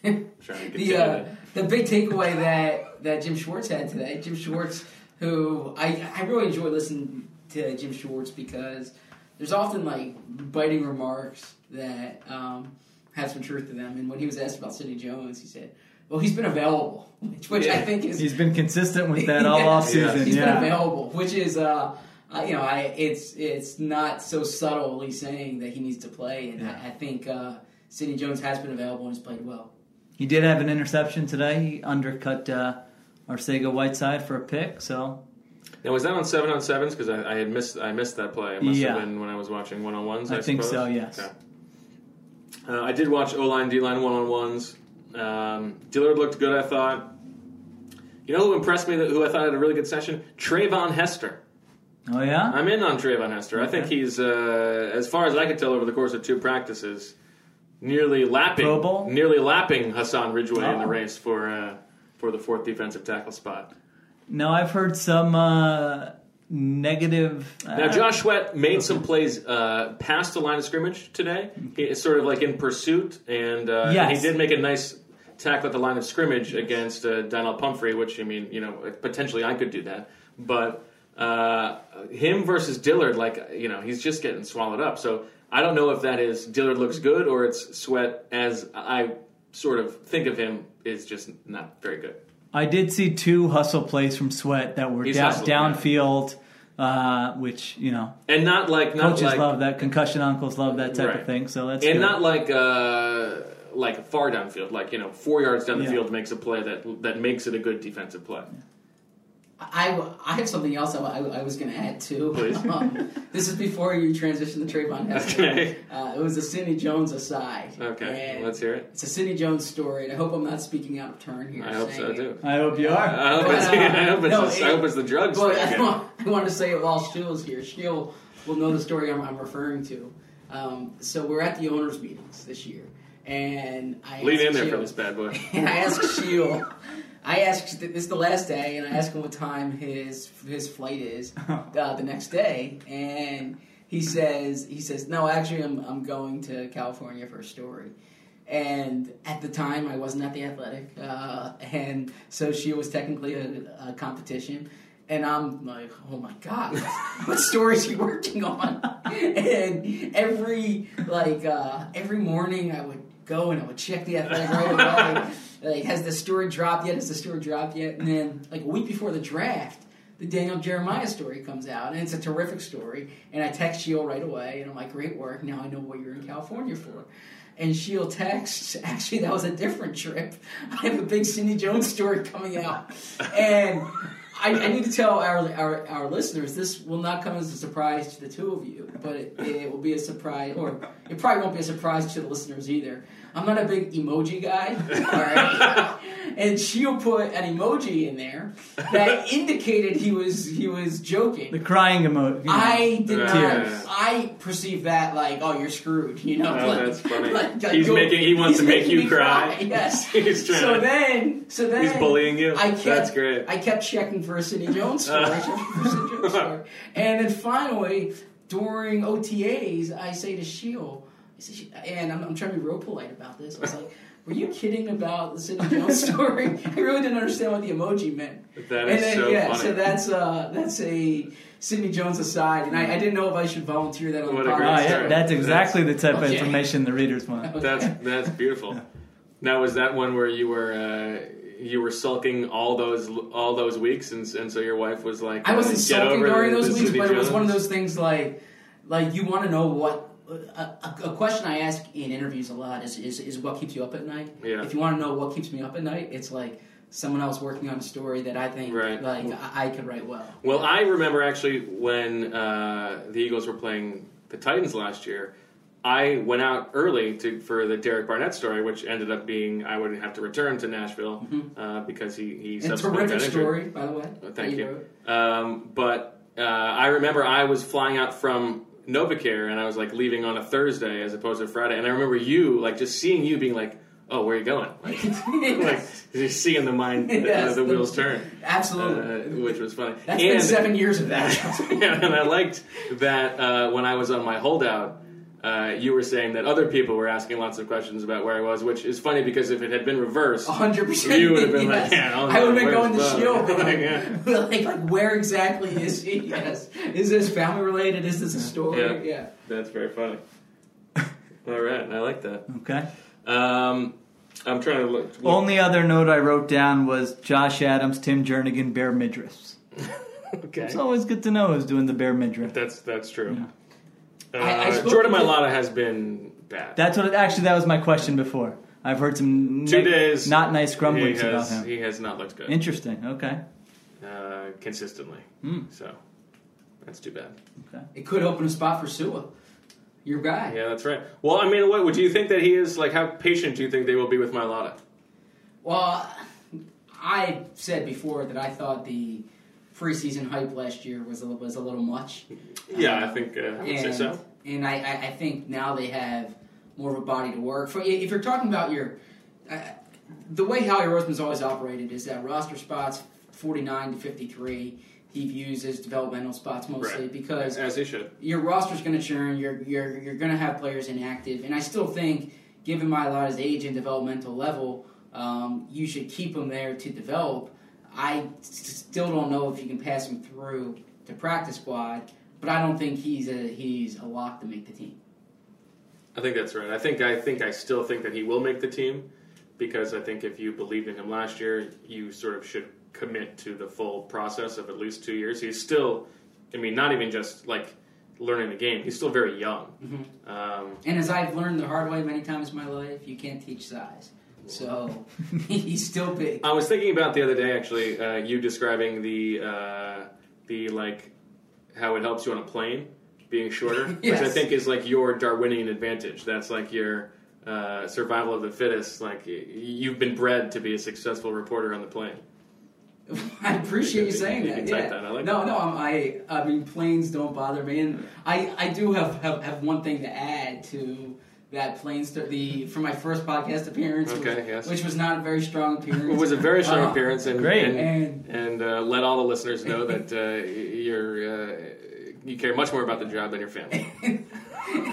trying to
get
the
uh, the big takeaway that that Jim Schwartz had today. Jim Schwartz, who I I really enjoy listening to Jim Schwartz because there's often like biting remarks that um, have some truth to them. And when he was asked about Sidney Jones, he said, "Well, he's been available," which, which I think is
He's been consistent with that all
Yeah.
off season.
He's
Yeah.
been available, which is, uh, uh, you know, I it's it's not so subtly saying that he needs to play, and
Yeah.
I, I think uh, Sidney Jones has been available and has played well.
He did have an interception today. He undercut uh, Arcega Whiteside for a pick. So
Now was that on seven on sevens? Because I, I had missed I missed that play. It must
Yeah.
have been when I was watching one on ones. I,
I think
suppose.
so, yes.
Okay. Uh, I did watch O line D line one on ones. Um, Dillard looked good. I thought. You know who impressed me? That, who I thought had a really good session? Treyvon Hester.
oh yeah,
I'm in on Treyvon Hester. I think he's, uh, as far as I could tell over the course of two practices, nearly lapping, nearly lapping Hassan Ridgeway in the
Oh.
race for uh, for the fourth defensive tackle spot.
Now I've heard some uh, negative. Uh,
Now, Josh Sweat made some plays uh, past the line of scrimmage today. He, sort of like in pursuit, and uh,
Yes.
he did make a nice tackle at the line of scrimmage against uh, Donnel Pumphrey, which, I mean, you know, potentially I could do that. But uh, him versus Dillard, like, you know, he's just getting swallowed up. So I don't know if that is Dillard looks good or it's Sweat, as I sort of think of him, is just not very good.
I did see two hustle plays from Sweat that were
He's
down, downfield, uh, which you know
And not like, not
coaches
like,
love that. Concussion uncles love that type
Right.
of thing. So that's
and
good.
not like uh, like far downfield, like you know, four yards down the
Yeah.
field makes a play that that makes it a good defensive play.
I, I have something else I, I was going to add too.
Please.
Um, this is before you transition to Treyvon Hester.
Okay.
Uh, it was a Sidney Jones aside.
Okay,
And
let's hear it.
It's a Sidney Jones story, and I hope I'm not speaking out of turn here.
I hope so
saying it.
too.
I hope you are.
I hope
But,
it's,
uh,
I hope it's,
no,
the,
it-
I hope it's the drugs.
But. I, want, I want to say it while Sheil's here. Steele will know the story I'm, I'm referring to. Um, so we're at the owners' meetings this year, and I
Lean
asked
in there for this bad boy.
and I asked Sheil. I asked this is the last day, and I asked him what time his his flight is uh, the next day, and he says he says no, actually I'm I'm going to California for a story. And at the time, I wasn't at the athletic, uh, and so she was technically a, a competition. And I'm like, oh my god, what story is he working on? and every like uh, every morning, I would go and I would check the athletic right away. Like, has the story dropped yet? Has the story dropped yet? And then like a week before the draft, the Daniel Jeremiah story comes out, and it's a terrific story. And I text Sheil right away, and I'm like, great work. Now I know what you're in California for. And Sheil texts, actually, that was a different trip. I have a big Sidney Jones story coming out. And I, I need to tell our, our, our listeners this will not come as a surprise to the two of you, but it, it will be a surprise, or it probably won't be a surprise to the listeners either. I'm not a big emoji guy. All right. and she'll put an emoji in there that indicated he was he was joking.
The crying emoji.
I did not.
Tears.
I perceive that like, oh, you're screwed. You know,
Oh,
like,
that's funny.
like,
He's
go-
making- he wants to make you
me
cry.
Yes.
He's trying
so
to-
then, so then
He's bullying you?
I kept,
That's great.
I kept checking for a Sidney Jones story,
Uh.
for Sidney Jones story, and then finally during OTAs, I say to Sheil, I say, "She-" and I'm, I'm trying to be real polite about this. I was like. Were you kidding about the Sidney Jones story? I really didn't understand what the emoji meant.
That
and
is
then
so
yeah,
funny.
so that's uh that's a Sidney Jones aside, and I, I didn't know if I should volunteer that on
What
the
a great
podcast.
yeah, that's exactly the type of information the readers want.
That's that's beautiful. Now, was that one where you were uh, you were sulking all those all those weeks, and, and so your wife was like,
I wasn't sulking during those weeks,
Sidney
but it was one of those things like like you want to know what. A, a, a question I ask in interviews a lot is, is is what keeps you up at night.
Yeah.
If you want to know what keeps me up at night, it's like someone else working on a story that I think
Right.
like I, I could write well.
Well, I remember actually when uh, the Eagles were playing the Titans last year. I went out early to for the Derek Barnett story, which ended up being I wouldn't have to return to Nashville uh, because he he
And
subsequently
terrific story, by the way.
Oh, thank you.
wrote.
Um, but uh, I remember I was flying out from Novacare and I was like leaving on a Thursday as opposed to Friday. And I remember you, like just seeing you being like, "Oh, where are you going?" Like, like just seeing the mind,
Yes,
the,
the-
wheels turn,
Absolutely.
uh, which was funny.
That's
and,
been seven years of that.
yeah, and I liked that uh, when I was on my holdout. Uh, you were saying that other people were asking lots of questions about where I was, which is funny because if it had been reversed,
hundred percent.
You would have been like, yeah, I
I would have been going to
where's
Sheil.
Bob? Like, yeah.
like, like, where exactly is she? Yes. Is this family related? Is this a story?
Yeah.
Yeah.
That's very funny. All right, I like that.
Okay.
Um, I'm trying to look.
Only other note I wrote down was Josh Adams, Tim Jernigan, Bear Midriffs.
okay,
It's always good to know who's doing the Bear Midriff.
that's that's true. Uh,
I- I
Jordan
to-
Mailata has been bad.
That's what. Actually, that was my question before. I've heard some
Two
ne-
days.
not nice grumblings
he
about
has,
him.
He has not looked good
Interesting. Okay.
uh, consistently.
Hmm.
So that's too bad.
Okay.
It could open a spot for Sua, your guy.
Yeah, that's right. Well, I mean, what would you think that he is? Like, how patient do you think they will be with Mailata?
Well, I said before that I thought the preseason hype last year was a, was a little much.
Yeah, I think uh, I
and,
so.
And I, I, think now they have more of a body to work. For if you're talking about your, uh, the way Howie Roseman's always operated is that roster spots 49 to 53 he views as developmental spots mostly
Right.
because
As he should.
your roster's going to churn. You're you're you're going to have players inactive, and I still think, given my Mailata's age and developmental level, um, you should keep him there to develop. I still don't know if you can pass him through to practice squad, but I don't think he's a he's a lock to make the team.
I think that's right. I think I think I still think that he will make the team because I think if you believed in him last year, you sort of should commit to the full process of at least two years. He's still, I mean, not even just like learning the game. He's still very young. Um,
And as I've learned the hard way many times in my life, you can't teach size. So he's still big.
I was thinking about the other day actually, uh, you describing the uh, the like how it helps you on a plane being shorter, which I think is like your Darwinian advantage. That's like your uh, survival of the fittest. Like you've been bred to be a successful reporter on the plane.
I appreciate you
You
saying
you
that. yeah.
that. Like
no,
that.
no, I'm, I I mean planes don't bother me, and I I do have have, have one thing to add to that plane st- the for my first podcast appearance,
Okay,
which,
yes.
which was not a very strong appearance.
It was a very strong
Uh,
appearance, and
Great.
and,
And
and uh, let all the listeners know that uh, you're uh, you care much more about the job than your family.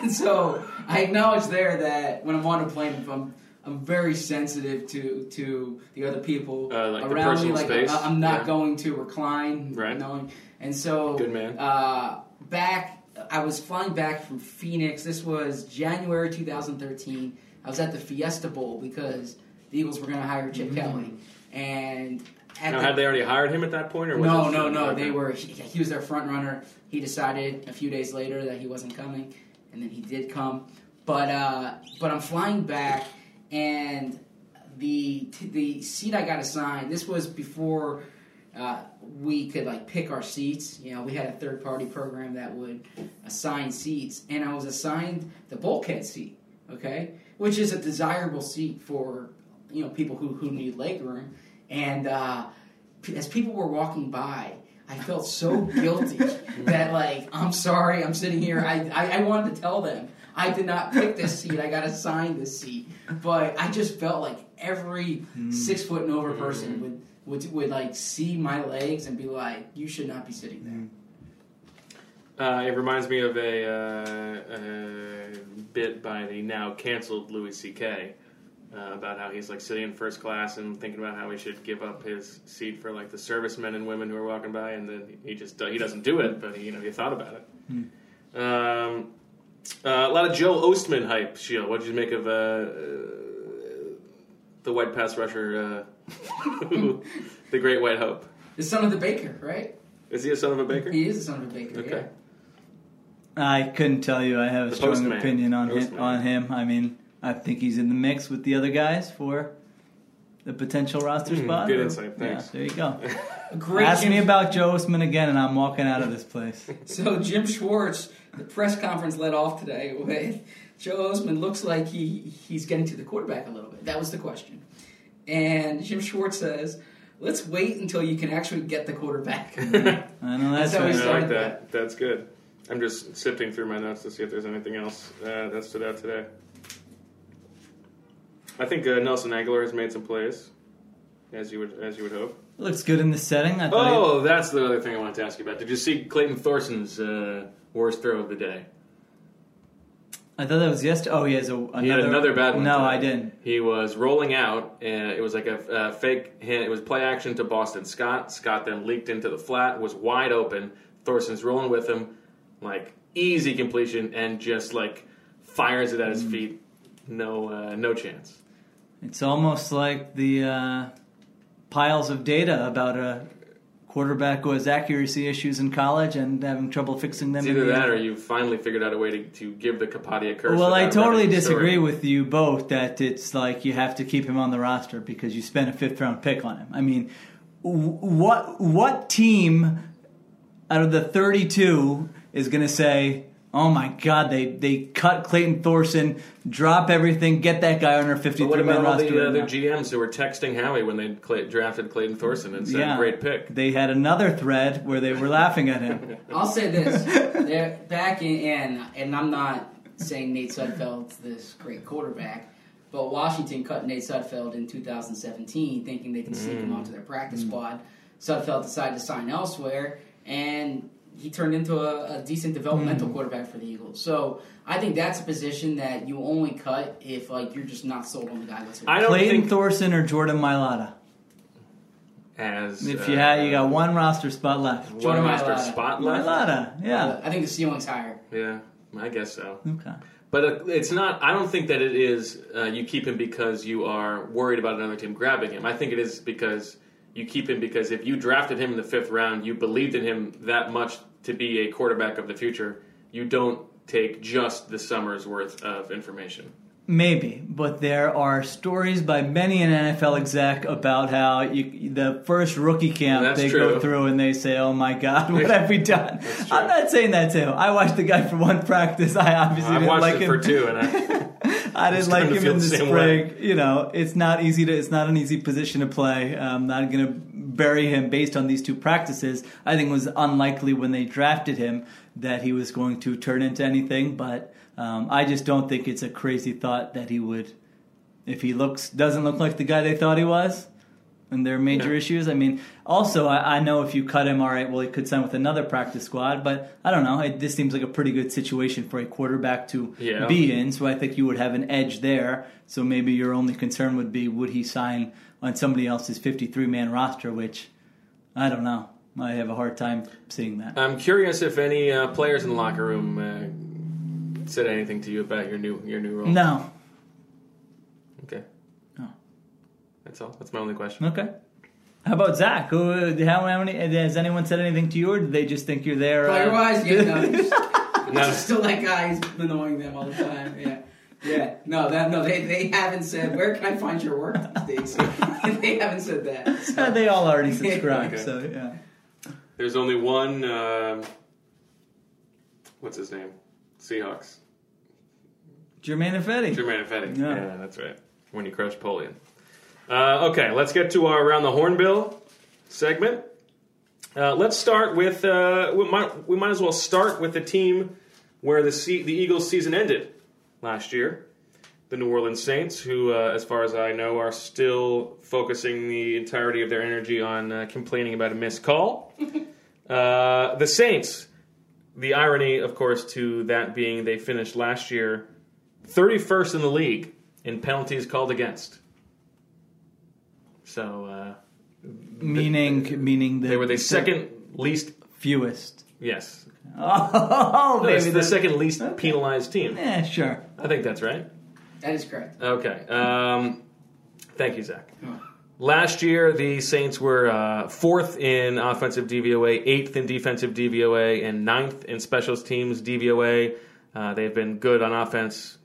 and so I acknowledge there that when I'm on a plane, if I'm I'm very sensitive to to the other people
Uh, like the
around me.
personal
Like
space?
I, am not
Yeah.
going to recline,
Right.
Knowing, and so
Good man.
Uh, back, I was flying back from Phoenix. This was January 2013. I was at the Fiesta Bowl because the Eagles were going to hire Chip Kelly, and
Now,
the-
had they already hired him at that point, or was
no, no, no. They were. He, he was their front runner. He decided a few days later that he wasn't coming, and then he did come. But uh, but I'm flying back, and the the seat I got assigned. This was before uh, we could like pick our seats. You know, we had a third party program that would assign seats, and I was assigned the bulkhead seat. Okay, which is a desirable seat for you know people who who need leg room. And uh, p- as people were walking by, I felt so guilty that like I'm sorry, I'm sitting here. I, I I wanted to tell them I did not pick this seat. I got assigned this seat, but I just felt like every six foot and over person would. Would, would like see my legs and be like, you should not be sitting there.
Uh, it reminds me of a, uh, a bit by the now canceled Louis C.K. Uh, about how he's like sitting in first class and thinking about how he should give up his seat for like the servicemen and women who are walking by, and then he just he doesn't do it, but he, you know he thought about it. Um, uh, a lot of Joe Ostman hype. Sheil, what did you make of uh, uh, the white pass rusher, uh, the Great White Hope?
The son of the baker, right?
Is he a son of a baker?
He is the son of a baker.
Okay.
Yeah.
I couldn't tell you. I have a
The
strong
postman.
opinion on him, on him. I mean, I think he's in the mix with the other guys for the potential roster
Hmm,
spot.
good insight, thanks.
Yeah, there you go.
Great
Ask
Jim-
me about Joe Ostman again, and I'm walking out of this place.
So Jim Schwartz, the press conference led off today with Joe Ostman looks like he he's getting to the quarterback a little bit. That was the question, and Jim Schwartz says, "Let's wait until you can actually get the quarterback."
I know that's
That's how
right.
he
I
started
like that. That's good. I'm just sifting through my notes to see if there's anything else uh, that stood out today. I think uh, Nelson Agholor has made some plays, as you would as you would hope.
Looks good in the setting. I thought he-
Oh, that's the other thing I wanted to ask you about. Did you see Clayton Thorson's uh, worst throw of the day?
I thought that was yesterday. Oh, he has a, another,
He had another bad one.
No. I didn't.
He was rolling out, and it was like a, a fake hand. It was play action to Boston Scott. Scott then leaked into the flat, was wide open. Thorson's rolling with him, like easy completion, and just like fires it at
Mm.
his feet. No, uh, no chance.
It's almost like the uh, piles of data about a quarterback who has accuracy issues in college and having trouble fixing them.
It's either
the
that, or you finally figured out a way to, to give the Kapadia curse.
Well, I totally
the story.
disagree with you both that it's like you have to keep him on the roster because you spent a fifth round pick on him. I mean, what what team out of the 32 is going to say, "Oh my god, they they cut Clayton Thorson, drop everything, get that guy on our
But
53
what
man
about all
roster."
the other
now."
GMs who were texting Howie when they Clay, drafted Clayton Thorson and said,
yeah,
"Great pick"?
They had another thread where they were laughing at him.
I'll say this: They're back in, and and I'm not saying Nate Sudfeld's this great quarterback, but Washington cut Nate Sudfeld in 2017, thinking they could sneak him mm. onto their practice mm. squad. Sudfeld decided to sign elsewhere, and he turned into a, a decent developmental quarterback for the Eagles. So I think that's a position that you only cut if like you're just not sold on the guy. That's
I don't
Clayton
think
Thorson or Jordan Mailata.
as
If
uh,
you had, you got one roster spot left.
one
Jordan
roster
Mailata.
spot left.
Mailata, yeah.
I think the ceiling's higher.
Yeah, I guess so.
Okay.
But uh, it's not. I don't think that it is. Uh, you keep him because you are worried about another team grabbing him. I think it is because you keep him because if you drafted him in the fifth round, you believed in him that much to be a quarterback of the future. You don't take just the summer's worth of information.
Maybe, but there are stories by many an NFL exec about how you, the first rookie camp
That's
they
true.
go through and they say, "Oh my God, what have we done?" I'm not saying that too. I watched the guy for one practice. I obviously
I
didn't
watched
like
it
him.
for two, and I,
I didn't like him in the
the
spring. You know, it's not easy to. It's not an easy position to play. I'm not going to bury him based on these two practices. I think it was unlikely when they drafted him that he was going to turn into anything. But um, I just don't think it's a crazy thought that he would, if he looks doesn't look like the guy they thought he was. And there are major
Yeah.
issues. I mean, also, I, I know if you cut him, all right, well, he could sign with another practice squad, but I don't know. It, this seems like a pretty good situation for a quarterback to
Yeah.
be in, so I think you would have an edge there. So maybe your only concern would be would he sign on somebody else's 53 man roster, which I don't know. I have a hard time seeing that.
I'm curious if any uh, players in the locker room uh, said anything to you about your new your new role.
No.
Okay.
No.
That's all. That's my only question.
Okay. How about Zach? Who, how many, has anyone said anything to you, or do they just think you're there? uh,
Player wise, yeah, no, he's,
No.
still that guy. He's annoying them all the time. Yeah, yeah. No, that no, they they haven't said where can I find your work these days. they haven't said that. So.
they all already subscribe,
Okay.
so yeah.
There's only one. um what's his name? Seahawks.
Germain Ifedi.
Germain Ifedi.
Yeah.
Yeah. that's right. When you crush Polian. Uh, okay, let's get to our around the hornbill segment. Uh, let's start with uh, we might we might as well start with the team where the the Eagles season ended last year, the New Orleans Saints, who, uh, as far as I know, are still focusing the entirety of their energy on uh, complaining about a missed call. uh, the Saints. The irony, of course, to that being they finished last year 31st in the league in penalties called against. So uh,
Meaning, meaning the,
they were the second least.
fewest.
Yes,
Oh,
no,
maybe
the
the
second least penalized team.
Yeah, sure.
I think that's right.
That is correct.
Okay. Um, thank you, Zach. Last year, the Saints were uh, fourth in offensive DVOA, eighth in defensive DVOA, and ninth in special teams DVOA. Uh, they've been good on offense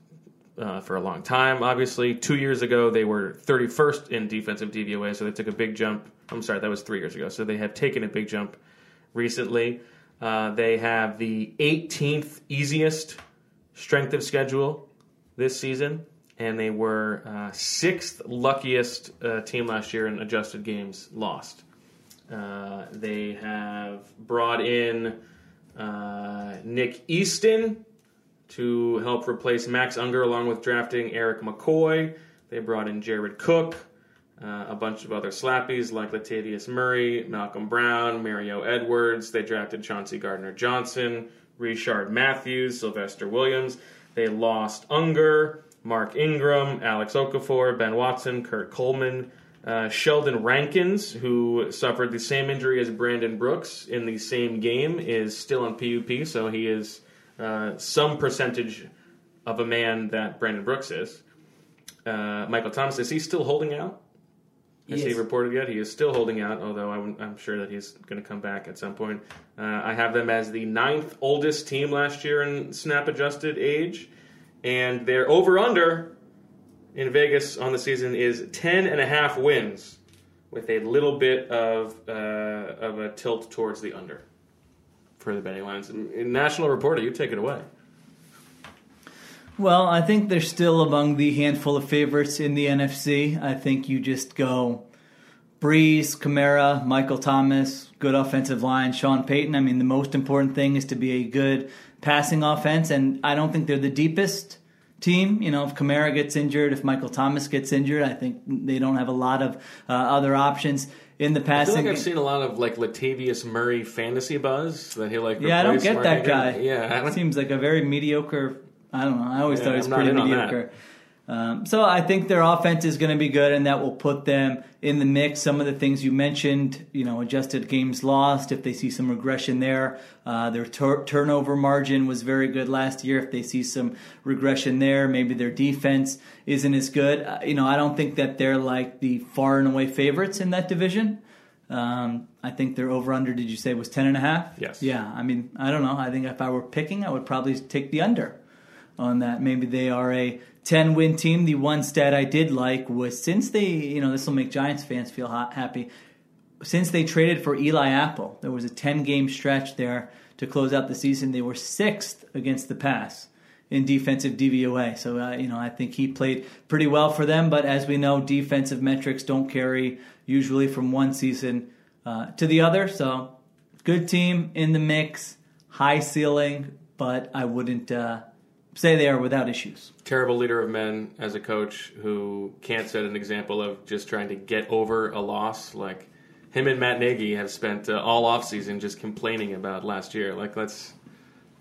uh, for a long time, obviously. Two years ago, they were 31st in defensive DVOA, so they took a big jump. I'm sorry, that was three years ago. So they have taken a big jump recently. Uh, they have the 18th easiest strength of schedule this season, and they were uh, sixth luckiest uh, team last year in adjusted games lost. Uh, they have brought in uh, Nick Easton to help replace Max Unger, along with drafting Erik McCoy. They brought in Jared Cook, uh, a bunch of other slappies like Latavius Murray, Malcom Brown, Mario Edwards. They drafted Chauncey Gardner Johnson, Richard Matthews, Sylvester Williams. They lost Unger, Mark Ingram, Alex Okafor, Ben Watson, Kurt Coleman, uh, Sheldon Rankins, who suffered the same injury as Brandon Brooks in the same game, is still on PUP, so he is uh, some percentage of a man that Brandon Brooks is. Uh, Michael Thomas, is he still holding out? Has he
Yes.
reported yet? He is still holding out, although I'm, I'm sure that he's going to come back at some point. Uh, I have them as the ninth oldest team last year in snap adjusted age, and their over under in Vegas on the season is 10 and a half wins, with a little bit of uh, of a tilt towards the under for the betting lines. And National Reporter, you take it away.
Well, I think they're still among the handful of favorites in the NFC. I think you just go Brees, Kamara, Michael Thomas, good offensive line, Sean Payton. I mean, the most important thing is to be a good passing offense, and I don't think they're the deepest team. You know, if Kamara gets injured, if Michael Thomas gets injured, I think they don't have a lot of uh, other options in the past,
I feel like I've seen a lot of like Latavius Murray fantasy buzz that he like.
yeah, I don't get
Mark
that guy.
Yeah, I don't,
seems like a very mediocre. I don't know. I always
Yeah,
thought he was pretty mediocre. Um, so I think their offense is going to be good, and that will put them in the mix. Some of the things you mentioned, you know, adjusted games lost. If they see some regression there, uh, their tur- turnover margin was very good last year. If they see some regression there, maybe their defense isn't as good. Uh, you know, I don't think that they're like the far and away favorites in that division. Um, I think their over under, did you say, was 10 and a half?
Yes.
Yeah. I mean, I don't know. I think if I were picking, I would probably take the under on that. Maybe they are a 10 win team. The one stat I did like was since they, you know, this will make Giants fans feel hot, happy. Since they traded for Eli Apple, there was a 10 game stretch there to close out the season. They were sixth against the pass in defensive DVOA. So, uh, you know, I think he played pretty well for them. But as we know, defensive metrics don't carry usually from one season uh, to the other. So, good team in the mix, high ceiling, but I wouldn't uh, say they are without issues.
terrible leader of men as a coach who can't set an example of just trying to get over a loss. Like him and Matt Nagy have spent uh, all offseason just complaining about last year. Like let's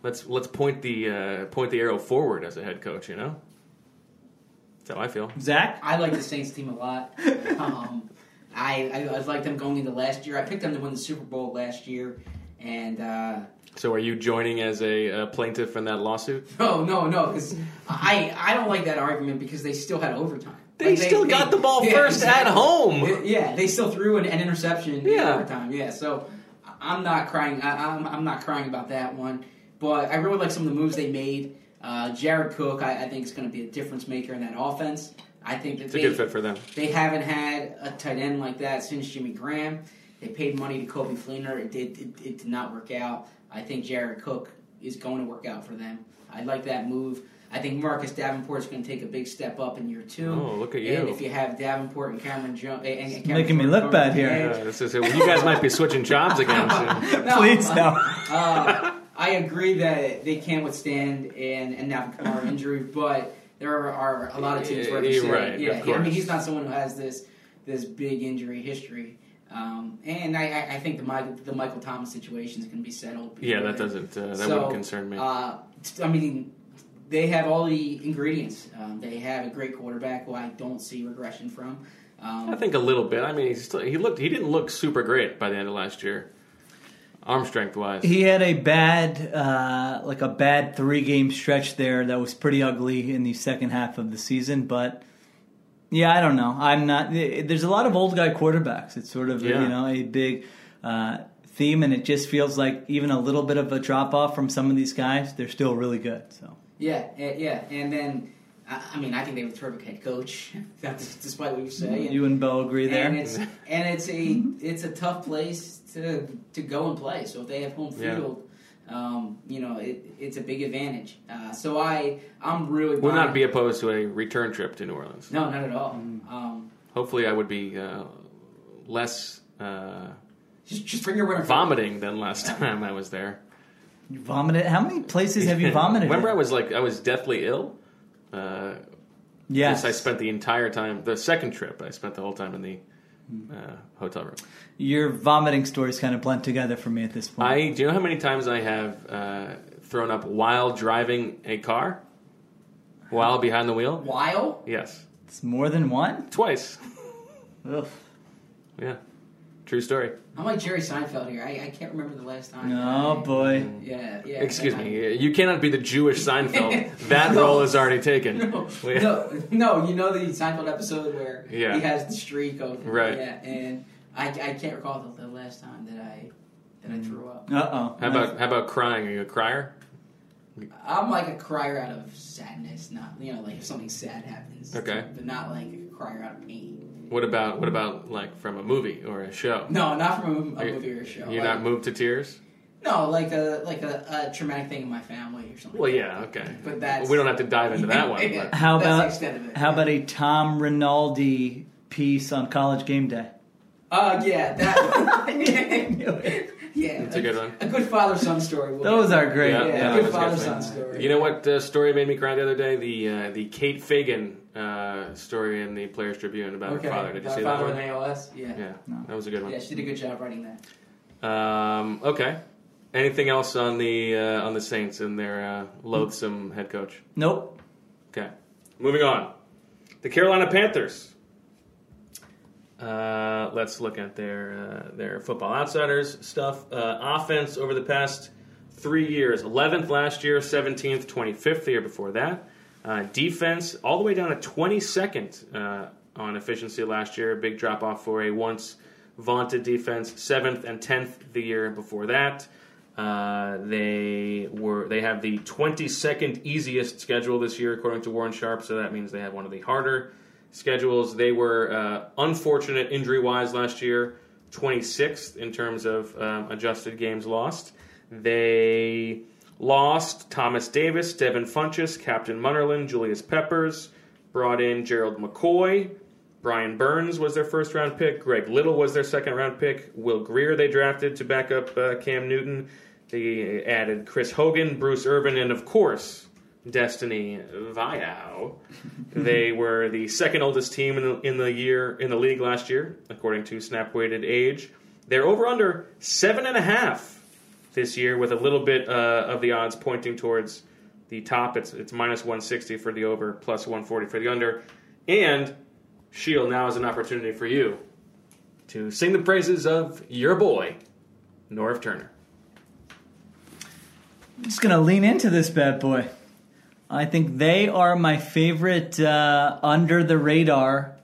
let's let's point the uh, point the arrow forward as a head coach. You know, that's how I feel.
Zach?
I like the Saints team a lot. Um, I, I I like them going into last year. I picked them to win the Super Bowl last year, and uh,
So are you joining as a uh, plaintiff in that lawsuit?
no, no, no, because I I don't like that argument because they still had overtime.
They
Like,
still got the ball
yeah,
first at home.
Yeah, they still threw an, an interception in
Yeah.
overtime. Yeah, so I'm not crying. I, I'm I'm not crying about that one. But I really like some of the moves they made. Uh, Jared Cook, I, I think, is going to be a difference maker in that offense. I think that
It's a good fit for them.
they haven't had a tight end like that since Jimmy Graham. They paid money to Coby Fleener. It did it, it did not work out. I think Jared Cook is going to work out for them. I like that move. I think Marcus Davenport is going to take a big step up in year two.
Oh, look at
And
you.
if you have Davenport and Cameron Jones, and, and Cameron
Making me look bad here.
the
Yeah, this is it. Well, you guys might be switching jobs again soon.
No,
Please no.
uh, I agree that they can't withstand an and now Kamara injury, but there are a lot of teams where
You're
say,
right,
yeah,
of
I mean he's not someone who has this this big injury history. Um, and I, I- I think the Michael, the Michael Thomas situation is going to be settled.
Yeah, that doesn't. Uh, that
So,
wouldn't concern me.
Uh, I mean, they have all the ingredients. Um, they have a great quarterback who I don't see regression from. Um,
I think a little bit. I mean, he's still, he looked. He didn't look super great by the end of last year, arm strength wise.
He had a bad, uh, like a bad three game stretch there that was pretty ugly in the second half of the season. But yeah, I don't know. I'm not. There's a lot of old guy quarterbacks. It's sort of
Yeah.
you know a big uh, theme, and it just feels like even a little bit of a drop off from some of these guys, they're still really good. So
Yeah, eh, yeah, and then I I mean, I think they have a terrific head coach. Despite what you say. And,
you and Bo agree there.
and it's and it's a it's a tough place to to go and play. So if they have home
Yeah.
field, um, you know, it, it's a big advantage. Uh, so I I'm really
Would not be opposed to a return trip to New Orleans.
no, not at all. Um,
Hopefully, I would be uh, less uh,
just just bring your winter
vomiting than last time I was there.
you vomited. How many places have you vomited?
Remember, I was like I was deathly ill. Uh,
yes.
I spent the entire time. The second trip, I spent the whole time in the uh, hotel room.
Your vomiting stories kind of blend together for me at this point.
I do you know how many times I have uh, thrown up while driving a car, while behind the wheel?
While
Yes,
it's more than one.
twice.
Ugh.
Yeah, true story.
I'm like Jerry Seinfeld here. I, I can't remember the last time.
Oh boy.
Yeah, yeah.
Excuse
I-
me, you cannot be the Jewish Seinfeld. That role is already taken.
No, no, no, you know the Seinfeld episode where
Yeah.
he has the streak of
Right.
Yeah, and I, I can't recall the, the last time that I that I threw up.
Uh oh.
How about how about crying? Are you a crier?
I'm like a crier out of sadness, not you know like if something sad happens.
Okay.
but not like a crier out of pain.
What about what about like from a movie or a show?
No, not from a,
Are
a
you-
movie or a show.
You're
like,
not moved to tears?
No, like a like a, a traumatic thing in my family or something.
Well, yeah, okay.
But that's-
we don't have to dive into that one.
Yeah.
But
How
That's the
about
extent of it,
how
yeah.
about a Tom Rinaldi piece on College Game Day?
Uh, yeah, that. yeah,
That's a good one.
A good father son story. We'll
Those
get
are great.
Yeah,
Yeah,
yeah,
good father son story.
You know what uh, story made me cry the other day? The uh, the Kate Fagan uh, story in the Players Tribune about
Okay.
her father. Did you
Uh,
see that
father
one?
in ALS? Yeah.
Yeah,
No.
that was a good one.
Yeah, she did a good job writing that.
Um, okay. Anything else on the uh, on the Saints and their uh, loathsome head coach?
Nope.
Okay. Moving on. The Carolina Panthers. Uh, let's look at their uh, their football outsiders stuff. Uh, offense over the past three years: 11th last year, 17th, 25th the year before that. Uh, defense all the way down to 22nd uh, on efficiency last year. Big drop off for a once vaunted defense. Seventh and 10th the year before that. They were they have the 22nd easiest schedule this year according to Warren Sharp, so that means they have one of the harder schedules. They were uh, unfortunate injury wise last year, 26th in terms of um, adjusted games lost. They lost Thomas Davis, Devin Funchess, Captain Munnerlyn, Julius Peppers, brought in Gerald McCoy. Brian Burns was their first round pick. Greg Little was their second round pick. Will Grier they drafted to back up uh, Cam Newton. They added Chris Hogan, Bruce Irvin, and of course, Destiny Vaeao. they were the second oldest team in the, in the year in the league last year, according to snap weighted age. They're over under seven and a half this year, with a little bit uh, of the odds pointing towards the top. It's it's minus 160 for the over, plus 140 for the under. And Sheil now is an opportunity for you to sing the praises of your boy, Norv Turner.
I'm just gonna lean into this bad boy. I think they are my favorite uh, under the radar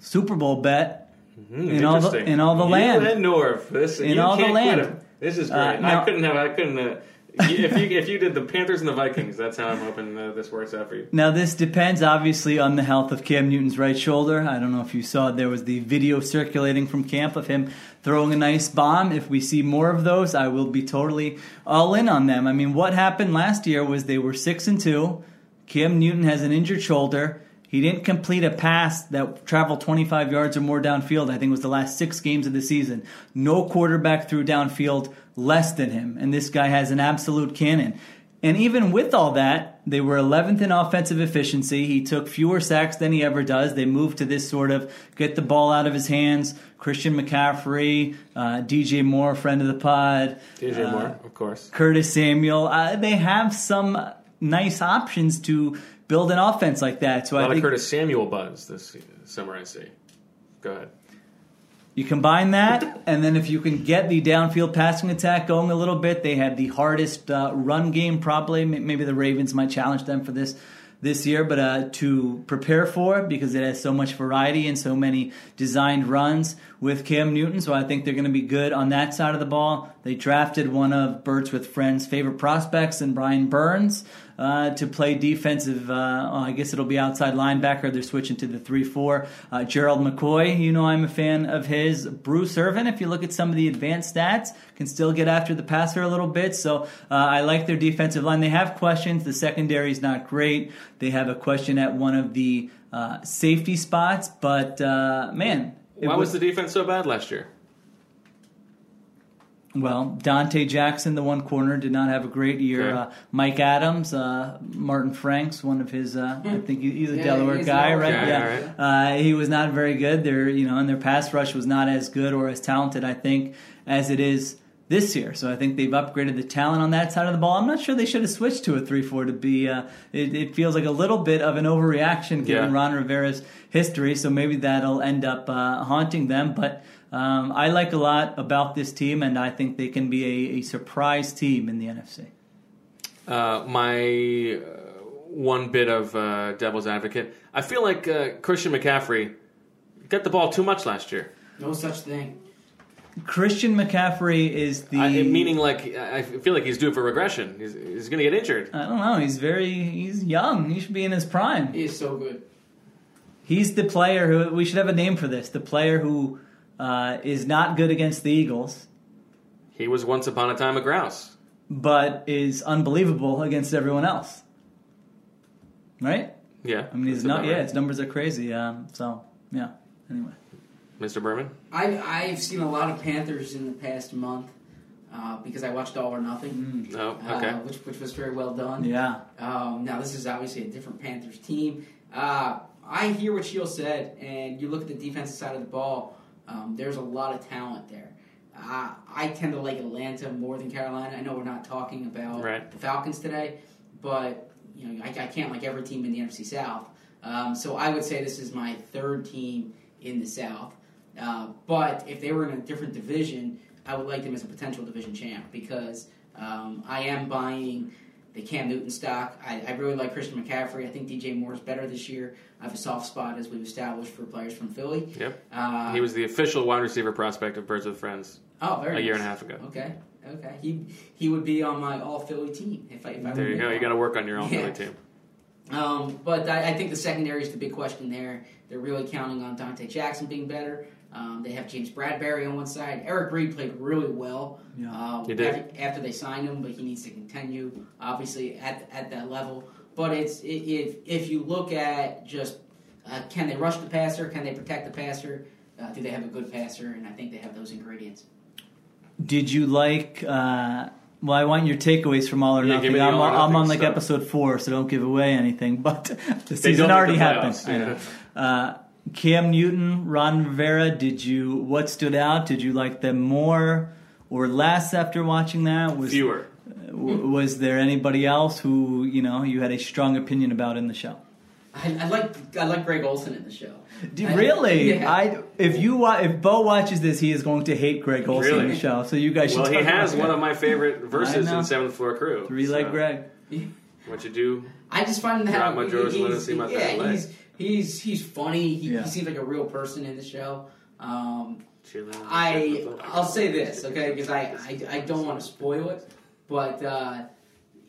Super Bowl bet.
Hmm,
In all the- in all the
you
land.
and Norv. This,
In all the land.
This is great.
Uh, no.
I couldn't have. I couldn't. Uh, if you if you did the Panthers and the Vikings, that's how I'm hoping uh, this works out for you.
Now, this depends obviously on the health of Cam Newton's right shoulder. I don't know if you saw there was the video circulating from camp of him throwing a nice bomb. If we see more of those, I will be totally all in on them. I mean, what happened last year was they were six and two. Cam Newton has an injured shoulder. He didn't complete a pass that traveled 25 yards or more downfield. I think was the last six games of the season. No quarterback threw downfield less than him, and this guy has an absolute cannon. And even with all that, they were 11th in offensive efficiency. He took fewer sacks than he ever does. They moved to this sort of get the ball out of his hands. Christian McCaffrey, uh, DJ Moore, friend of the pod,
DJ
uh,
Moore, of course.
Curtis Samuel. Uh, they have some nice options to build an offense like that. So
A
I
lot of
think
Curtis Samuel buzz this summer, I see. Go ahead.
You combine that, and then if you can get the downfield passing attack going a little bit, they have the hardest uh, run game probably. Maybe the Ravens might challenge them for this this year, but uh, to prepare for because it has so much variety and so many designed runs with Cam Newton. So I think they're going to be good on that side of the ball. They drafted one of Birds with Friends' favorite prospects, and Brian Burns. Uh, to play defensive, uh, oh, I guess it'll be outside linebacker. They're switching to the 3 4. Uh, Gerald McCoy, you know I'm a fan of his. Bruce Irvin, if you look at some of the advanced stats, can still get after the passer a little bit. So uh, I like their defensive line. They have questions. The secondary is not great. They have a question at one of the uh, safety spots, but uh, man. it
Why was the defense so bad last year?
Well, Donte Jackson, the one corner, did not have a great year.
Okay.
Uh, Mike Adams, uh, Martin Franks, one of his, uh, I think he- he's a
Yeah,
Delaware
he's
guy, right?
guy,
yeah, uh, he was not very good. Their, you know, and their pass rush was not as good or as talented, I think, as it is this year. So I think they've upgraded the talent on that side of the ball. I'm not sure they should have switched to a three-four to be. Uh, it, it feels like a little bit of an overreaction given
Yeah.
Ron Rivera's history. So maybe that'll end up uh, haunting them, but. Um, I like a lot about this team, and I think they can be a, a surprise team in the NFC.
Uh, my uh, one bit of uh, devil's advocate. I feel like uh, Christian McCaffrey got the ball too much last year.
No such thing.
Christian McCaffrey is the.
I, meaning, like, I feel like he's due for regression. He's, he's going to get injured.
I don't know. He's very. He's young. He should be in his prime.
He is so good.
He's the player who we should have a name for this. The player who uh, is not good against the Eagles,
He was once upon a time a grouse.
but is unbelievable against everyone else. Right?
Yeah.
I mean, he's
that's
not. Yeah,
right.
his numbers are crazy. Um, so yeah. Anyway.
Mr. Berman?
I, I've seen a lot of Panthers in the past month uh, because I watched All or Nothing,
No.
uh,
Okay.
which, which was very well done.
Yeah.
Um, now, this is obviously a different Panthers team. Uh, I hear what Sheil said, and you look at the defensive side of the ball, um, there's a lot of talent there. Uh, I tend to like Atlanta more than Carolina. I know we're not talking about
Right.
the Falcons today, but you know I, I can't like every team in the NFC South. Um, so I would say this is my third team in the South. Uh, but if they were in a different division, I would like them as a potential division champ because um, I am buying the Cam Newton stock. I, I really like Christian McCaffrey. I think DJ Moore is better this year. I have a soft spot, as we've established, for players from Philly.
Yep.
Uh,
He was the official wide receiver prospect of Birds with Friends
oh, very
a year and a half ago.
Okay, okay. He he would be on my all Philly team if I if I
There you go. You got to work on your own
Yeah.
Philly team.
Um, but I, I think the secondary is the big question there. They're really counting on Donte Jackson being better. Um, they have James Bradberry on one side. Eric Reid played really well
Yeah.
He did.
After, after they signed him, but he needs to continue, obviously, at, at that level. But it's i if if you look at just uh, can they rush the passer, can they protect the passer, uh, do they have a good passer, and I think they have those ingredients.
Did you like? Uh, well, I want your takeaways from All or
Yeah,
Nothing. I'm,
All or
I'm on like
stuff.
episode four, so don't give away anything. But the season already
the
happened.
playoffs,
I know.
yeah.
Uh, Cam Newton, Ron Rivera. Did you? What stood out? Did you like them more or less after watching that? Was
Fewer.
Uh, w- was there anybody else who you know you had a strong opinion about in the show?
I, I like I like Greg Olsen in the show.
Do,
I-
really?
yeah.
I if you wa- if Bo watches this, he is going to hate Greg Olsen in the show. So you guys should.
Well, he has
about
one
it.
of my favorite verses in Seventh Floor Crew.
three leg
so,
Greg.
What you do?
I just find him
Drop
how
my drawers and let
he's-
us see my
yeah,
third leg.
He's he's he's funny. He,
Yeah.
he seems like a real person in the show. Um, I I'll say this okay because I, I I don't want to spoil it, but uh,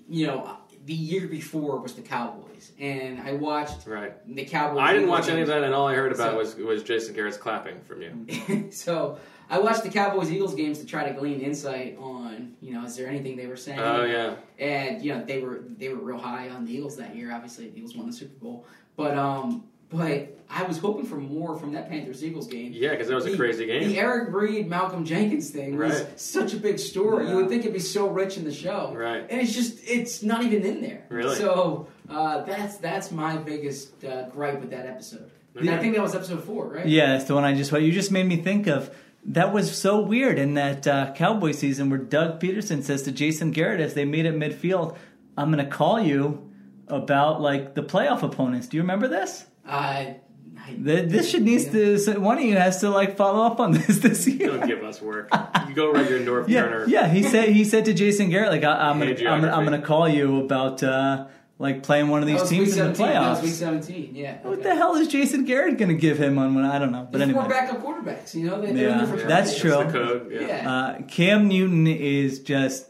you know the year before was the Cowboys, and I watched
Right.
the Cowboys.
I didn't
Eagles
watch any of that, and all I heard about
So-
was was Jason Garrett's clapping from you.
so I watched the Cowboys Eagles games to try to glean insight on, you know, is there anything they were saying?
Oh yeah,
and you know they were they were real high on the Eagles that year. Obviously, the Eagles won the Super Bowl, but um, but I was hoping for more from that Panthers Eagles game.
yeah, because that was a crazy game.
The Eric Reid Malcolm Jenkins thing was
Right.
such a big story. You would think it'd be so rich in the show,
Right.
And it's just it's not even in there.
Really?
So uh, that's that's my biggest uh, gripe with that episode. And I think that was episode four, right?
Yeah, it's the one I just. You just made me think of. That was so weird in that uh, Cowboy season where Doug Pederson says to Jason Garrett as they meet at midfield, "I'm going to call you about like the playoff opponents." Do you remember this?
Uh, I,
This should needs to. One of you has to like follow up on this this year.
Don't give us work. You go write your North
Yeah,
Turner.
yeah. He said he said to Jason Garrett like, I, "I'm gonna, I'm, gonna, I'm gonna call you about uh, like playing one of these
was week
teams in the
seventeen. That was
playoffs."
week seventeen. Yeah.
What
okay.
the hell is Jason Garrett going to give him on when I don't know. But
There's
anyway,
four backup quarterbacks. You know, they, they're
Yeah,
in there
that's
trouble.
true.
The code. Yeah.
Yeah.
Uh, Cam Newton is just,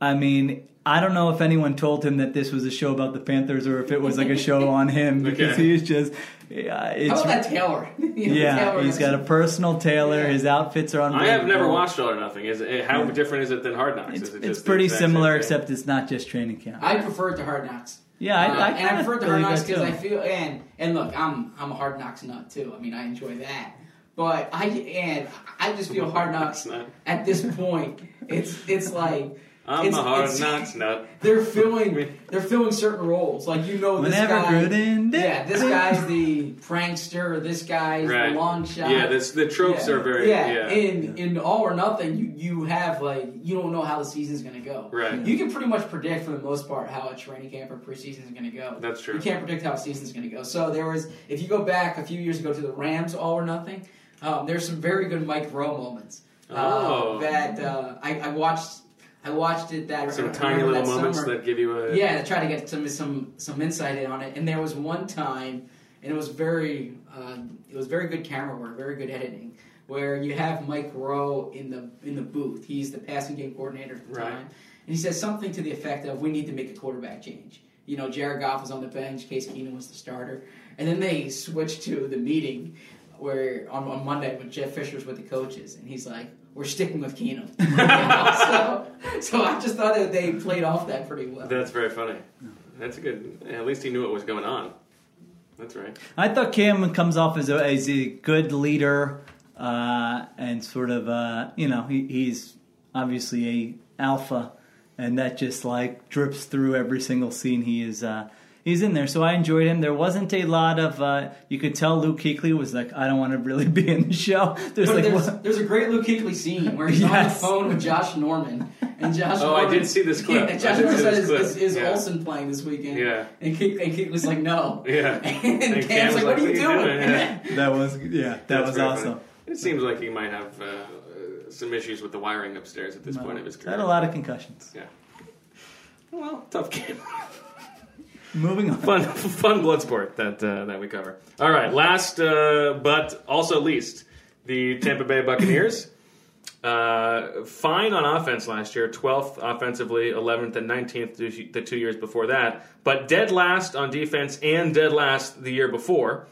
I mean, I don't know if anyone told him that this was a show about the Panthers or if it was like a show on him because
Okay.
he is just, yeah, it's,
How about that Taylor? You know,
yeah,
Taylor
he's got a personal tailor.
Yeah.
His outfits are
on.
I
have never watched All or Nothing. Is it, how
Yeah.
different is it than Hard Knocks?
It's,
is it
it's
just the
pretty similar, except it's not just training camp.
I prefer it to Hard Knocks.
yeah, I,
Uh,
I
and I prefer
of
it to Hard Knocks because I feel and and look, I'm I'm a Hard Knocks nut too. I mean, I enjoy that, but I and I just feel Hard Knocks at this point. It's it's like
I'm
it's,
a Hard
it's-
Knocks nut.
They're filling they're filling certain roles. Like you know, this
Whenever
guy.
Gruden
Yeah, this guy's the prankster. This guy's
Right.
the long shot.
Yeah, this, the tropes
yeah.
are very.
yeah.
Yeah.
In in all or nothing, you you have like you don't know how the season's gonna go.
Right.
You can pretty much predict for the most part how a training camp or preseason is gonna go.
That's true.
You can't predict how a season's gonna go. So there was, if you go back a few years ago to the Rams all or nothing, um, there's some very good Mike Groh moments. uh,
Oh.
that uh, I, I watched. I watched it that
Some
I
tiny little
that
moments
summer.
that give you a.
Yeah, to try to get some some some insight in on it. And there was one time, and it was very uh, it was very good camera work, very good editing, where you have Mike Groh in the in the booth. He's the passing game coordinator at the
Right.
time, and he says something to the effect of, "We need to make a quarterback change." You know, Jared Goff was on the bench, Case Keenum was the starter, and then they switched to the meeting where on, on Monday when Jeff Fisher's with the coaches, and he's like, "We're sticking with Keenum." So, so I just thought that they played off that pretty well.
That's very funny. That's a good. At least he knew what was going on. That's right.
I thought Cam comes off as a, as a good leader uh, and sort of, uh, you know, he, he's obviously a alpha, and that just like drips through every single scene he is. Uh, He's in there, so I enjoyed him. There wasn't a lot of. Uh, you could tell Luke Kuechly was like, "I don't want to really be in the show." There's
But
like,
there's,
what?
there's a great Luke Kuechly scene where he's on the phone with Josh Norman, and Josh.
Oh, I
Norman,
did see this clip.
Yeah, Josh
did
Norman said, "Is,
clip.
is, is
Yeah.
Olsen playing this weekend?"
Yeah.
and, Kuech, and Kuechly's like, "No."
Yeah.
And,
And
Cam's
Cam's
like,
like,
"What are you doing?"
Yeah.
that was yeah, that
That's
was awesome.
funny. It seems like he might have uh, uh, some issues with the wiring upstairs at this point of his career.
Had a lot of concussions.
Yeah. Well, tough game.
Moving on.
fun, fun blood sport that uh, that we cover. All right, last uh, but also least, the Tampa Bay Buccaneers. Uh, fine on offense last year, 12th offensively, 11th and 19th the- two years before that, but dead last on defense and dead last the year before.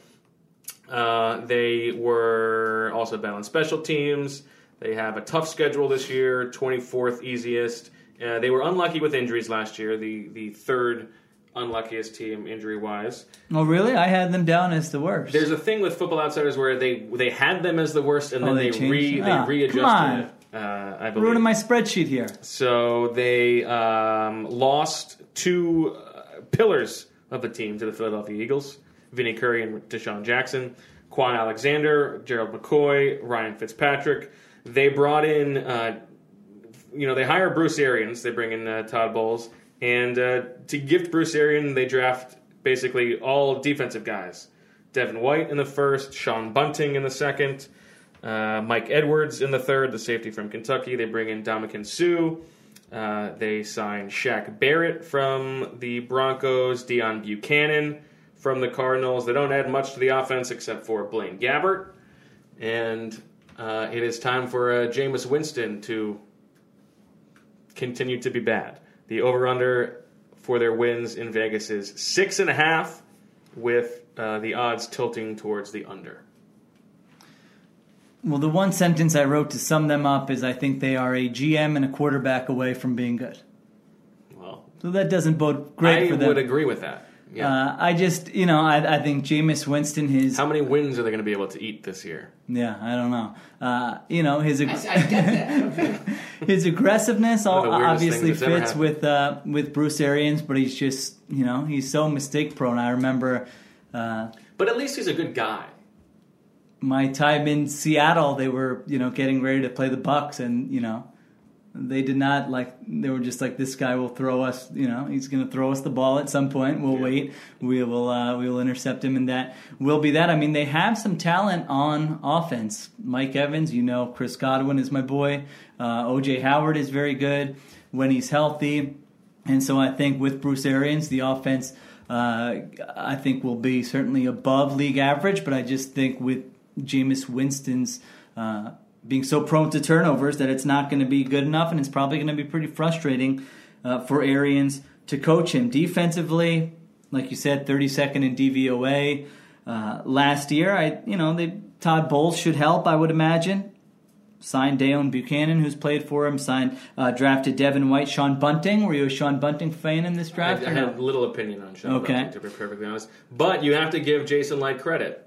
Uh, they were also bad on special teams. They have a tough schedule this year, 24th easiest. Uh, they were unlucky with injuries last year, the, the third unluckiest team injury wise.
Oh, really? I had them down as the worst.
There's a thing with Football Outsiders where they they had them as the worst and
Oh,
then
they
they, re they
Ah,
readjusted it. Uh, I believe.
ruining my spreadsheet here.
So they um, lost two uh, pillars of the team to the Philadelphia Eagles: Vinny Curry and DeSean Jackson, Kwon Alexander, Gerald McCoy, Ryan Fitzpatrick. They brought in, uh, you know, they hire Bruce Arians. They bring in uh, Todd Bowles, and uh, to gift Bruce Arians, they draft basically all defensive guys: Devin White in the first, Sean Bunting in the second. Uh, Mike Edwards in the third, the safety from Kentucky. They bring in Ndamukong Suh. Uh, they sign Shaq Barrett from the Broncos, Deone Bucannon from the Cardinals. They don't add much to the offense except for Blaine Gabbert. And uh, it is time for uh, Jameis Winston to continue to be bad. The over under for their wins in Vegas is six and a half, with uh, the odds tilting towards the under.
Well, the one sentence I wrote to sum them up is I think they are a GM and a quarterback away from being good.
Well,
So that doesn't bode great
I
for them.
would agree with that. Yeah.
Uh, I just, you know, I, I think Jameis Winston, his,
How many wins are they going to be able to eat this year?
yeah, I don't know. Uh, you know, his, ag-
I, I get that.
His aggressiveness all,
One of the weirdest
obviously
things that's ever
fits with uh, with Bruce Arians, but he's just, you know, he's so mistake prone. I remember uh,
But at least he's a good guy.
my time in Seattle, they were, you know, getting ready to play the Bucs, and you know, they did not like. They were just like, this guy will throw us. You know, he's going to throw us the ball at some point. We'll
Yeah.
wait. We will. Uh, we will intercept him, and that will be that. I mean, they have some talent on offense. Mike Evans, you know, Chris Godwin is my boy. Uh, OJ Howard is very good when he's healthy, and so I think with Bruce Arians, the offense. Uh, I think will be certainly above league average, but I just think with Jameis Winston's uh, being so prone to turnovers that it's not going to be good enough, and it's probably going to be pretty frustrating uh, for Arians to coach him defensively. Like you said, 32nd in DVOA uh, last year. I, you know, they Todd Bowles should help. I would imagine. Signed Dale Buchanan, who's played for him. Signed, uh, drafted Devin White, Sean Bunting. Were you a Sean Bunting fan in this draft?
I
no?
have little opinion on Sean
Okay.
Bunting, to be perfectly honest. But you have to give Jason Licht credit.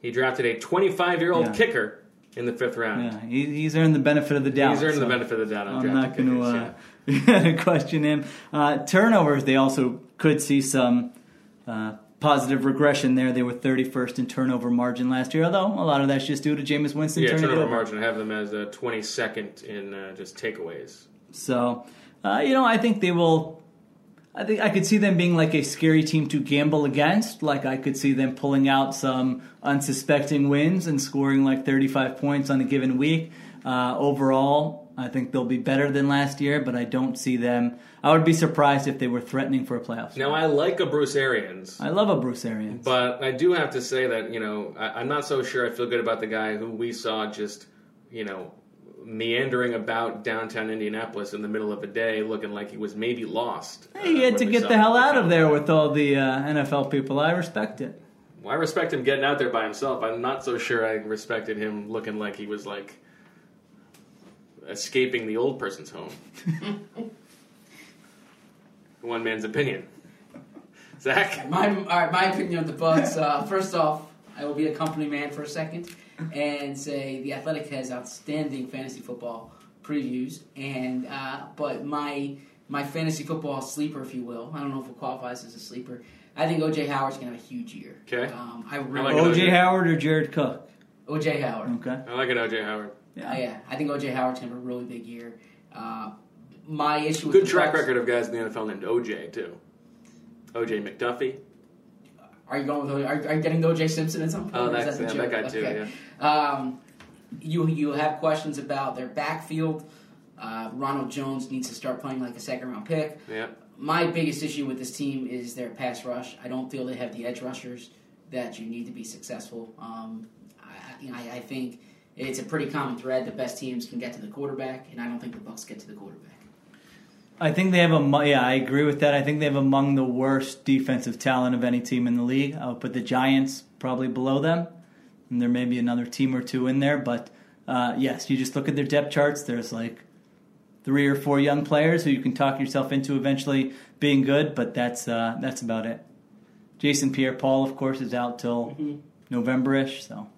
He drafted a 25 year old
Yeah.
kicker in the fifth round.
Yeah, he, he's earned the benefit of the doubt.
He's earned
so
the benefit of the doubt on
I'm not going to uh, question him. Uh, turnovers, they also could see some uh, positive regression there. They were 31st in turnover margin last year, although a lot of that's just due to Jameis Winston
Yeah, turnover
over.
margin. I have them as uh, 22nd in uh, just takeaways.
So, uh, you know, I think they will. I think I could see them being like a scary team to gamble against. Like I could see them pulling out some unsuspecting wins and scoring like 35 points on a given week. Uh, overall, I think they'll be better than last year, but I don't see them. I would be surprised if they were threatening for a playoff.
Now, I like a Bruce Arians.
I love a Bruce Arians.
But I do have to say that you know I, I'm not so sure I feel good about the guy who we saw just you know meandering about downtown Indianapolis in the middle of a day, looking like he was maybe lost. uh,
he had
when
to get the hell out of there with all the uh, NFL people. I respect it.
Well, I respect him getting out there by himself. I'm not so sure I respected him looking like he was like escaping the old person's home. One man's opinion. Zach.
My, all right, my opinion of the Bucs. Uh, first off, I will be a company man for a second and say the Athletic has outstanding fantasy football previews, and uh, but my my fantasy football sleeper, if you will, I don't know if it qualifies as a sleeper. I think OJ Howard's gonna have a huge year.
Okay.
Um, I really
like.
OJ
OJ.
Howard or Jared Cook?
OJ Howard.
Okay.
I like it, OJ Howard.
Uh, yeah, I think OJ Howard's gonna have a really big year. Uh, my issue with
Good
the
track
Bucs-
record of guys in the NFL named OJ too. OJ McDuffie.
Are you going with? Are, are you getting OJ Simpson at some point?
Oh,
or
that's
the
yeah, that guy too.
Okay.
Yeah.
Um, you you have questions about their backfield. Uh, Ronald Jones needs to start playing like a second round pick.
Yeah.
My biggest issue with this team is their pass rush. I don't feel they have the edge rushers that you need to be successful. Um, I, you know, I, I think it's a pretty common thread. The best teams can get to the quarterback, and I don't think the Bucs get to the quarterback.
I think they have a yeah. I agree with that. I think they have among the worst defensive talent of any team in the league. I'll put the Giants probably below them, and there may be another team or two in there. But uh, yes, you just look at their depth charts. There's like three or four young players who you can talk yourself into eventually being good. But that's uh, that's about it. Jason Pierre-Paul, of course, is out till November-ish. So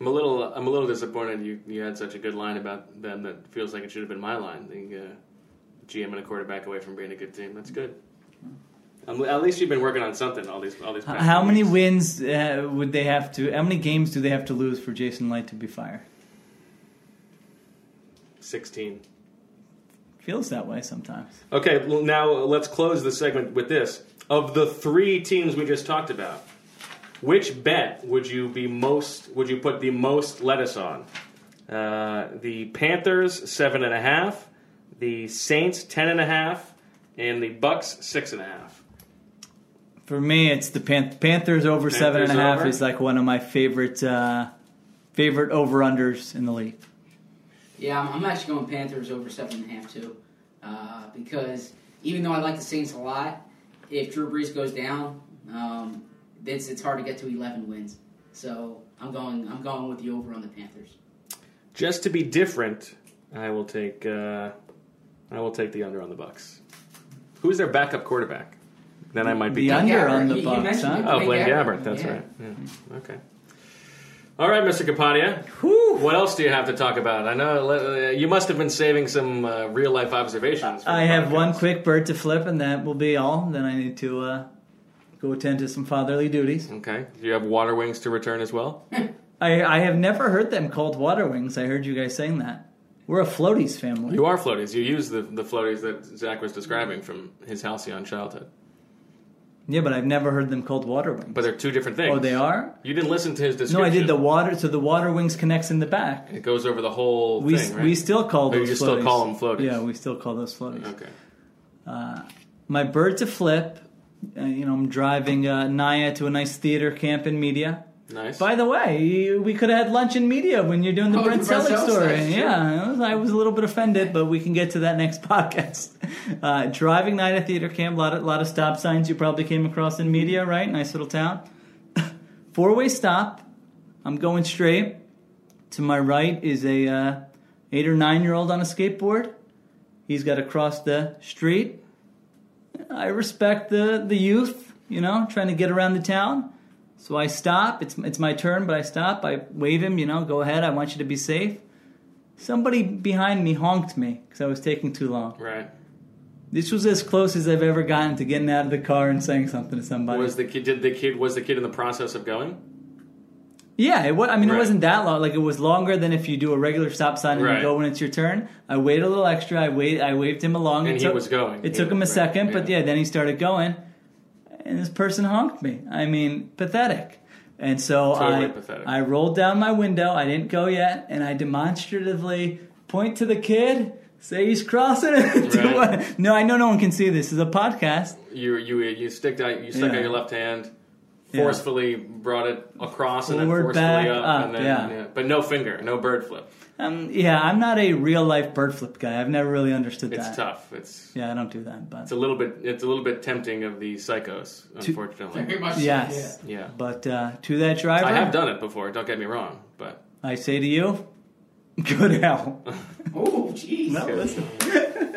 I'm a little. I'm a little disappointed. You you had such a good line about them that feels like it should have been my line. The uh, GM and a quarterback away from being a good team. That's good. At least you've been working on something all these all these.
how many
weeks.
wins uh, would they have to? How many games do they have to lose for Jason Licht to be fired?
Sixteen.
Feels that way sometimes.
Okay, well, now let's close the segment with this. Of the three teams we just talked about, which bet would you be most? Would you put the most lettuce on? Uh, the Panthers seven and a half, the Saints ten and a half, and the Bucs six and a half.
For me, it's the Pan- Panthers over seven and a
Panthers
half
over?
is like one of my favorite uh, favorite over unders in the league.
Yeah, I'm, I'm actually going Panthers over seven and a half too, uh, because even though I like the Saints a lot, if Drew Brees goes down, um, it's it's hard to get to 11 wins. So I'm going I'm going with the over on the Panthers.
Just to be different, I will take uh, I will take the under on the Bucs. Who's their backup quarterback? Then I might be
The under
Gabbert,
on the
you- you Bucs,
huh?
Oh,
Blaine
Blaine
Gabbert,
Gabbert. That's
yeah.
right. Yeah. Okay. All right, Mr. Kapadia. What else do you have to talk about? I know uh, you must have been saving some uh, real life observations.
I
the
have one quick bird to flip, and that will be all. Then I need to uh, go attend to some fatherly duties.
Okay. Do you have water wings to return as well?
I, I have never heard them called water wings. I heard you guys saying that. We're a floaties family.
You are floaties. You use the, the floaties that Zach was describing from his halcyon childhood.
Yeah, but I've never heard them called water wings.
But they're two different things.
oh, they are.
You didn't listen to his description.
No, I did the water. So the water wings connects in the back.
It goes over the whole
We
thing, right?
we still call those.
you still call them floaties?
Yeah, we still call those floaties.
Okay.
My bird to flip. Uh, you know, I'm driving uh, Naya to a nice theater camp in media.
Nice.
By the way, we could have had lunch in media when you're doing the
Oh,
Brent Selleck story.
sure.
Yeah, I was, I was a little bit offended, but we can get to that next podcast. Uh, driving night at theater camp, a lot of, lot of stop signs you probably came across in media, right? Nice little town. Four way stop. I'm going straight. To my right is a uh, eight or nine year old on a skateboard. He's got to cross the street. I respect the the youth, you know, trying to get around the town. So I stop. It's it's my turn, but I stop. I wave him, you know, go ahead. I want you to be safe. Somebody behind me honked me because I was taking too long.
right.
This was as close as I've ever gotten to getting out of the car and saying something to somebody.
Was the kid? Did the kid? Was the kid in the process of going?
yeah, it was, I mean,
Right.
it wasn't that long. Like it was longer than if you do a regular stop sign and
Right.
you go when it's your turn. I waited a little extra. I wait. I waved him along.
And
It
he
took-
was going.
It
He
took him a
right,
second, but
yeah.
yeah, then he started going, and this person honked me. I mean, pathetic. And so
Totally
I,
pathetic.
I rolled down my window. I didn't go yet, and I demonstratively point to the kid, say he's crossing it.
Right.
no, I know no one can see this. This is a podcast.
You you you stick out. You stuck
Yeah.
out your left hand.
Yeah.
Forcefully brought it across and then forcefully up,
up,
and then
yeah.
but no finger, no bird flip.
Um, yeah, I'm not a real life bird flip guy. I've never really understood
It's
that.
It's tough. It's
Yeah, I don't do that, but
it's a little bit it's a little bit tempting of the psychos, unfortunately.
Very much.
yes.
Yeah,
But uh, to that driver,
I have done it before. Don't get me wrong, but
I say to you, good hell.
Oh, jeez.
No, listen.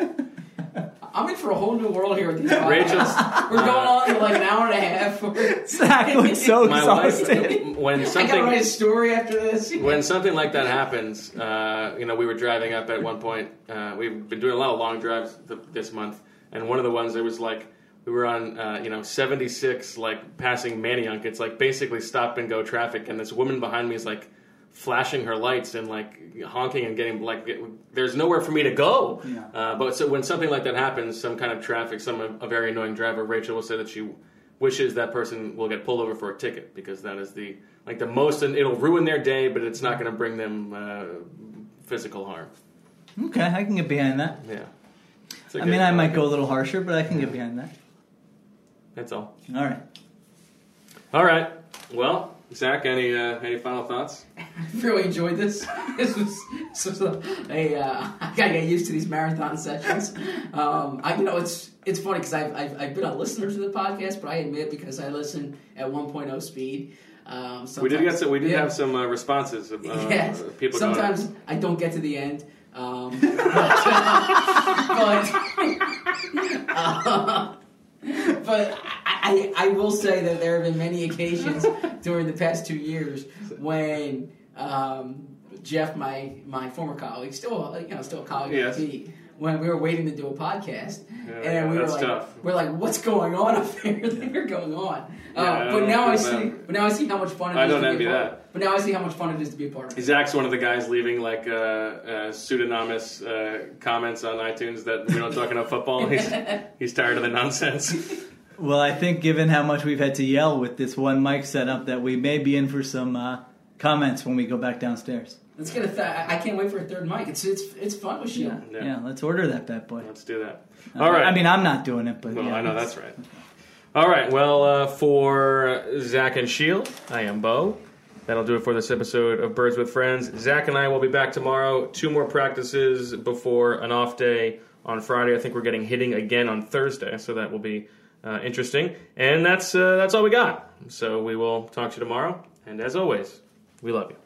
I'm in for a whole new world here with these podcasts.
Rachel's
We're going on for like an hour and a half.
Zach looks so
my wife
exhausted.
when
I gotta write a
something
story after this.
when something like that happens, uh, you know, we were driving up at one point. Uh, we've been doing a lot of long drives th- this month, and one of the ones it was like we were on, uh, you know, 76, like passing Manayunk. It's like basically stop and go traffic, and this woman behind me is like flashing her lights and like honking and getting like it- there's nowhere for me to go.
Yeah.
Uh, but so when something like that happens, some kind of traffic, some a very annoying driver, Rachel will say that she wishes that person will get pulled over for a ticket because that is the like the most and it'll ruin their day, but it's not going to bring them uh, physical harm.
Okay, I can get behind that.
Yeah.
I mean, I might go a little harsher, but I can get behind that.
That's all.
All right.
All right. Well, Zach, any uh, any final thoughts?
really enjoyed this. This was, this was a, a uh, I gotta get used to these marathon sessions. Um, I you know it's it's funny because I've, I've I've been a listener to the podcast, but I admit because I listen at 1.0 speed. Um,
We did get some. We did
yeah.
have some uh, responses of uh,
yes.
people. going-
Sometimes I don't get to the end. Um, but but, uh, but I, I, I will say that there have been many occasions during the past two years when um, Jeff, my my former colleague, still you know still a colleague
Yes.
at the when we were waiting to do a podcast,
Yeah,
and we were like,
tough.
we're like, what's going on up there? They're going on. Uh,
Yeah, I
but now I see,
bad.
but now I see how much fun it is.
I don't
to be
envy
a part.
that.
But now I see how much fun it is to be a part of it.
Zach's one of the guys leaving like uh, uh, pseudonymous uh, comments on iTunes that we don't talk enough football. He's, he's tired of the nonsense.
Well, I think given how much we've had to yell with this one mic setup, that we may be in for some uh, comments when we go back downstairs.
Let's get a. Th- I can't wait for a third mic. It's it's it's fun with you.
Yeah,
Yeah.
yeah. let's order that bad boy.
Let's do that. All right.
I mean, I'm not doing it, but
Well,
yeah,
I know that's right. All right. Well, uh, for Zach and Sheil, I am Bo. That'll do it for this episode of Birds with Friends. Zach and I will be back tomorrow. Two more practices before an off day on Friday. I think we're getting hitting again on Thursday, so that will be uh, interesting. And that's uh, that's all we got. So we will talk to you tomorrow. And as always, we love you.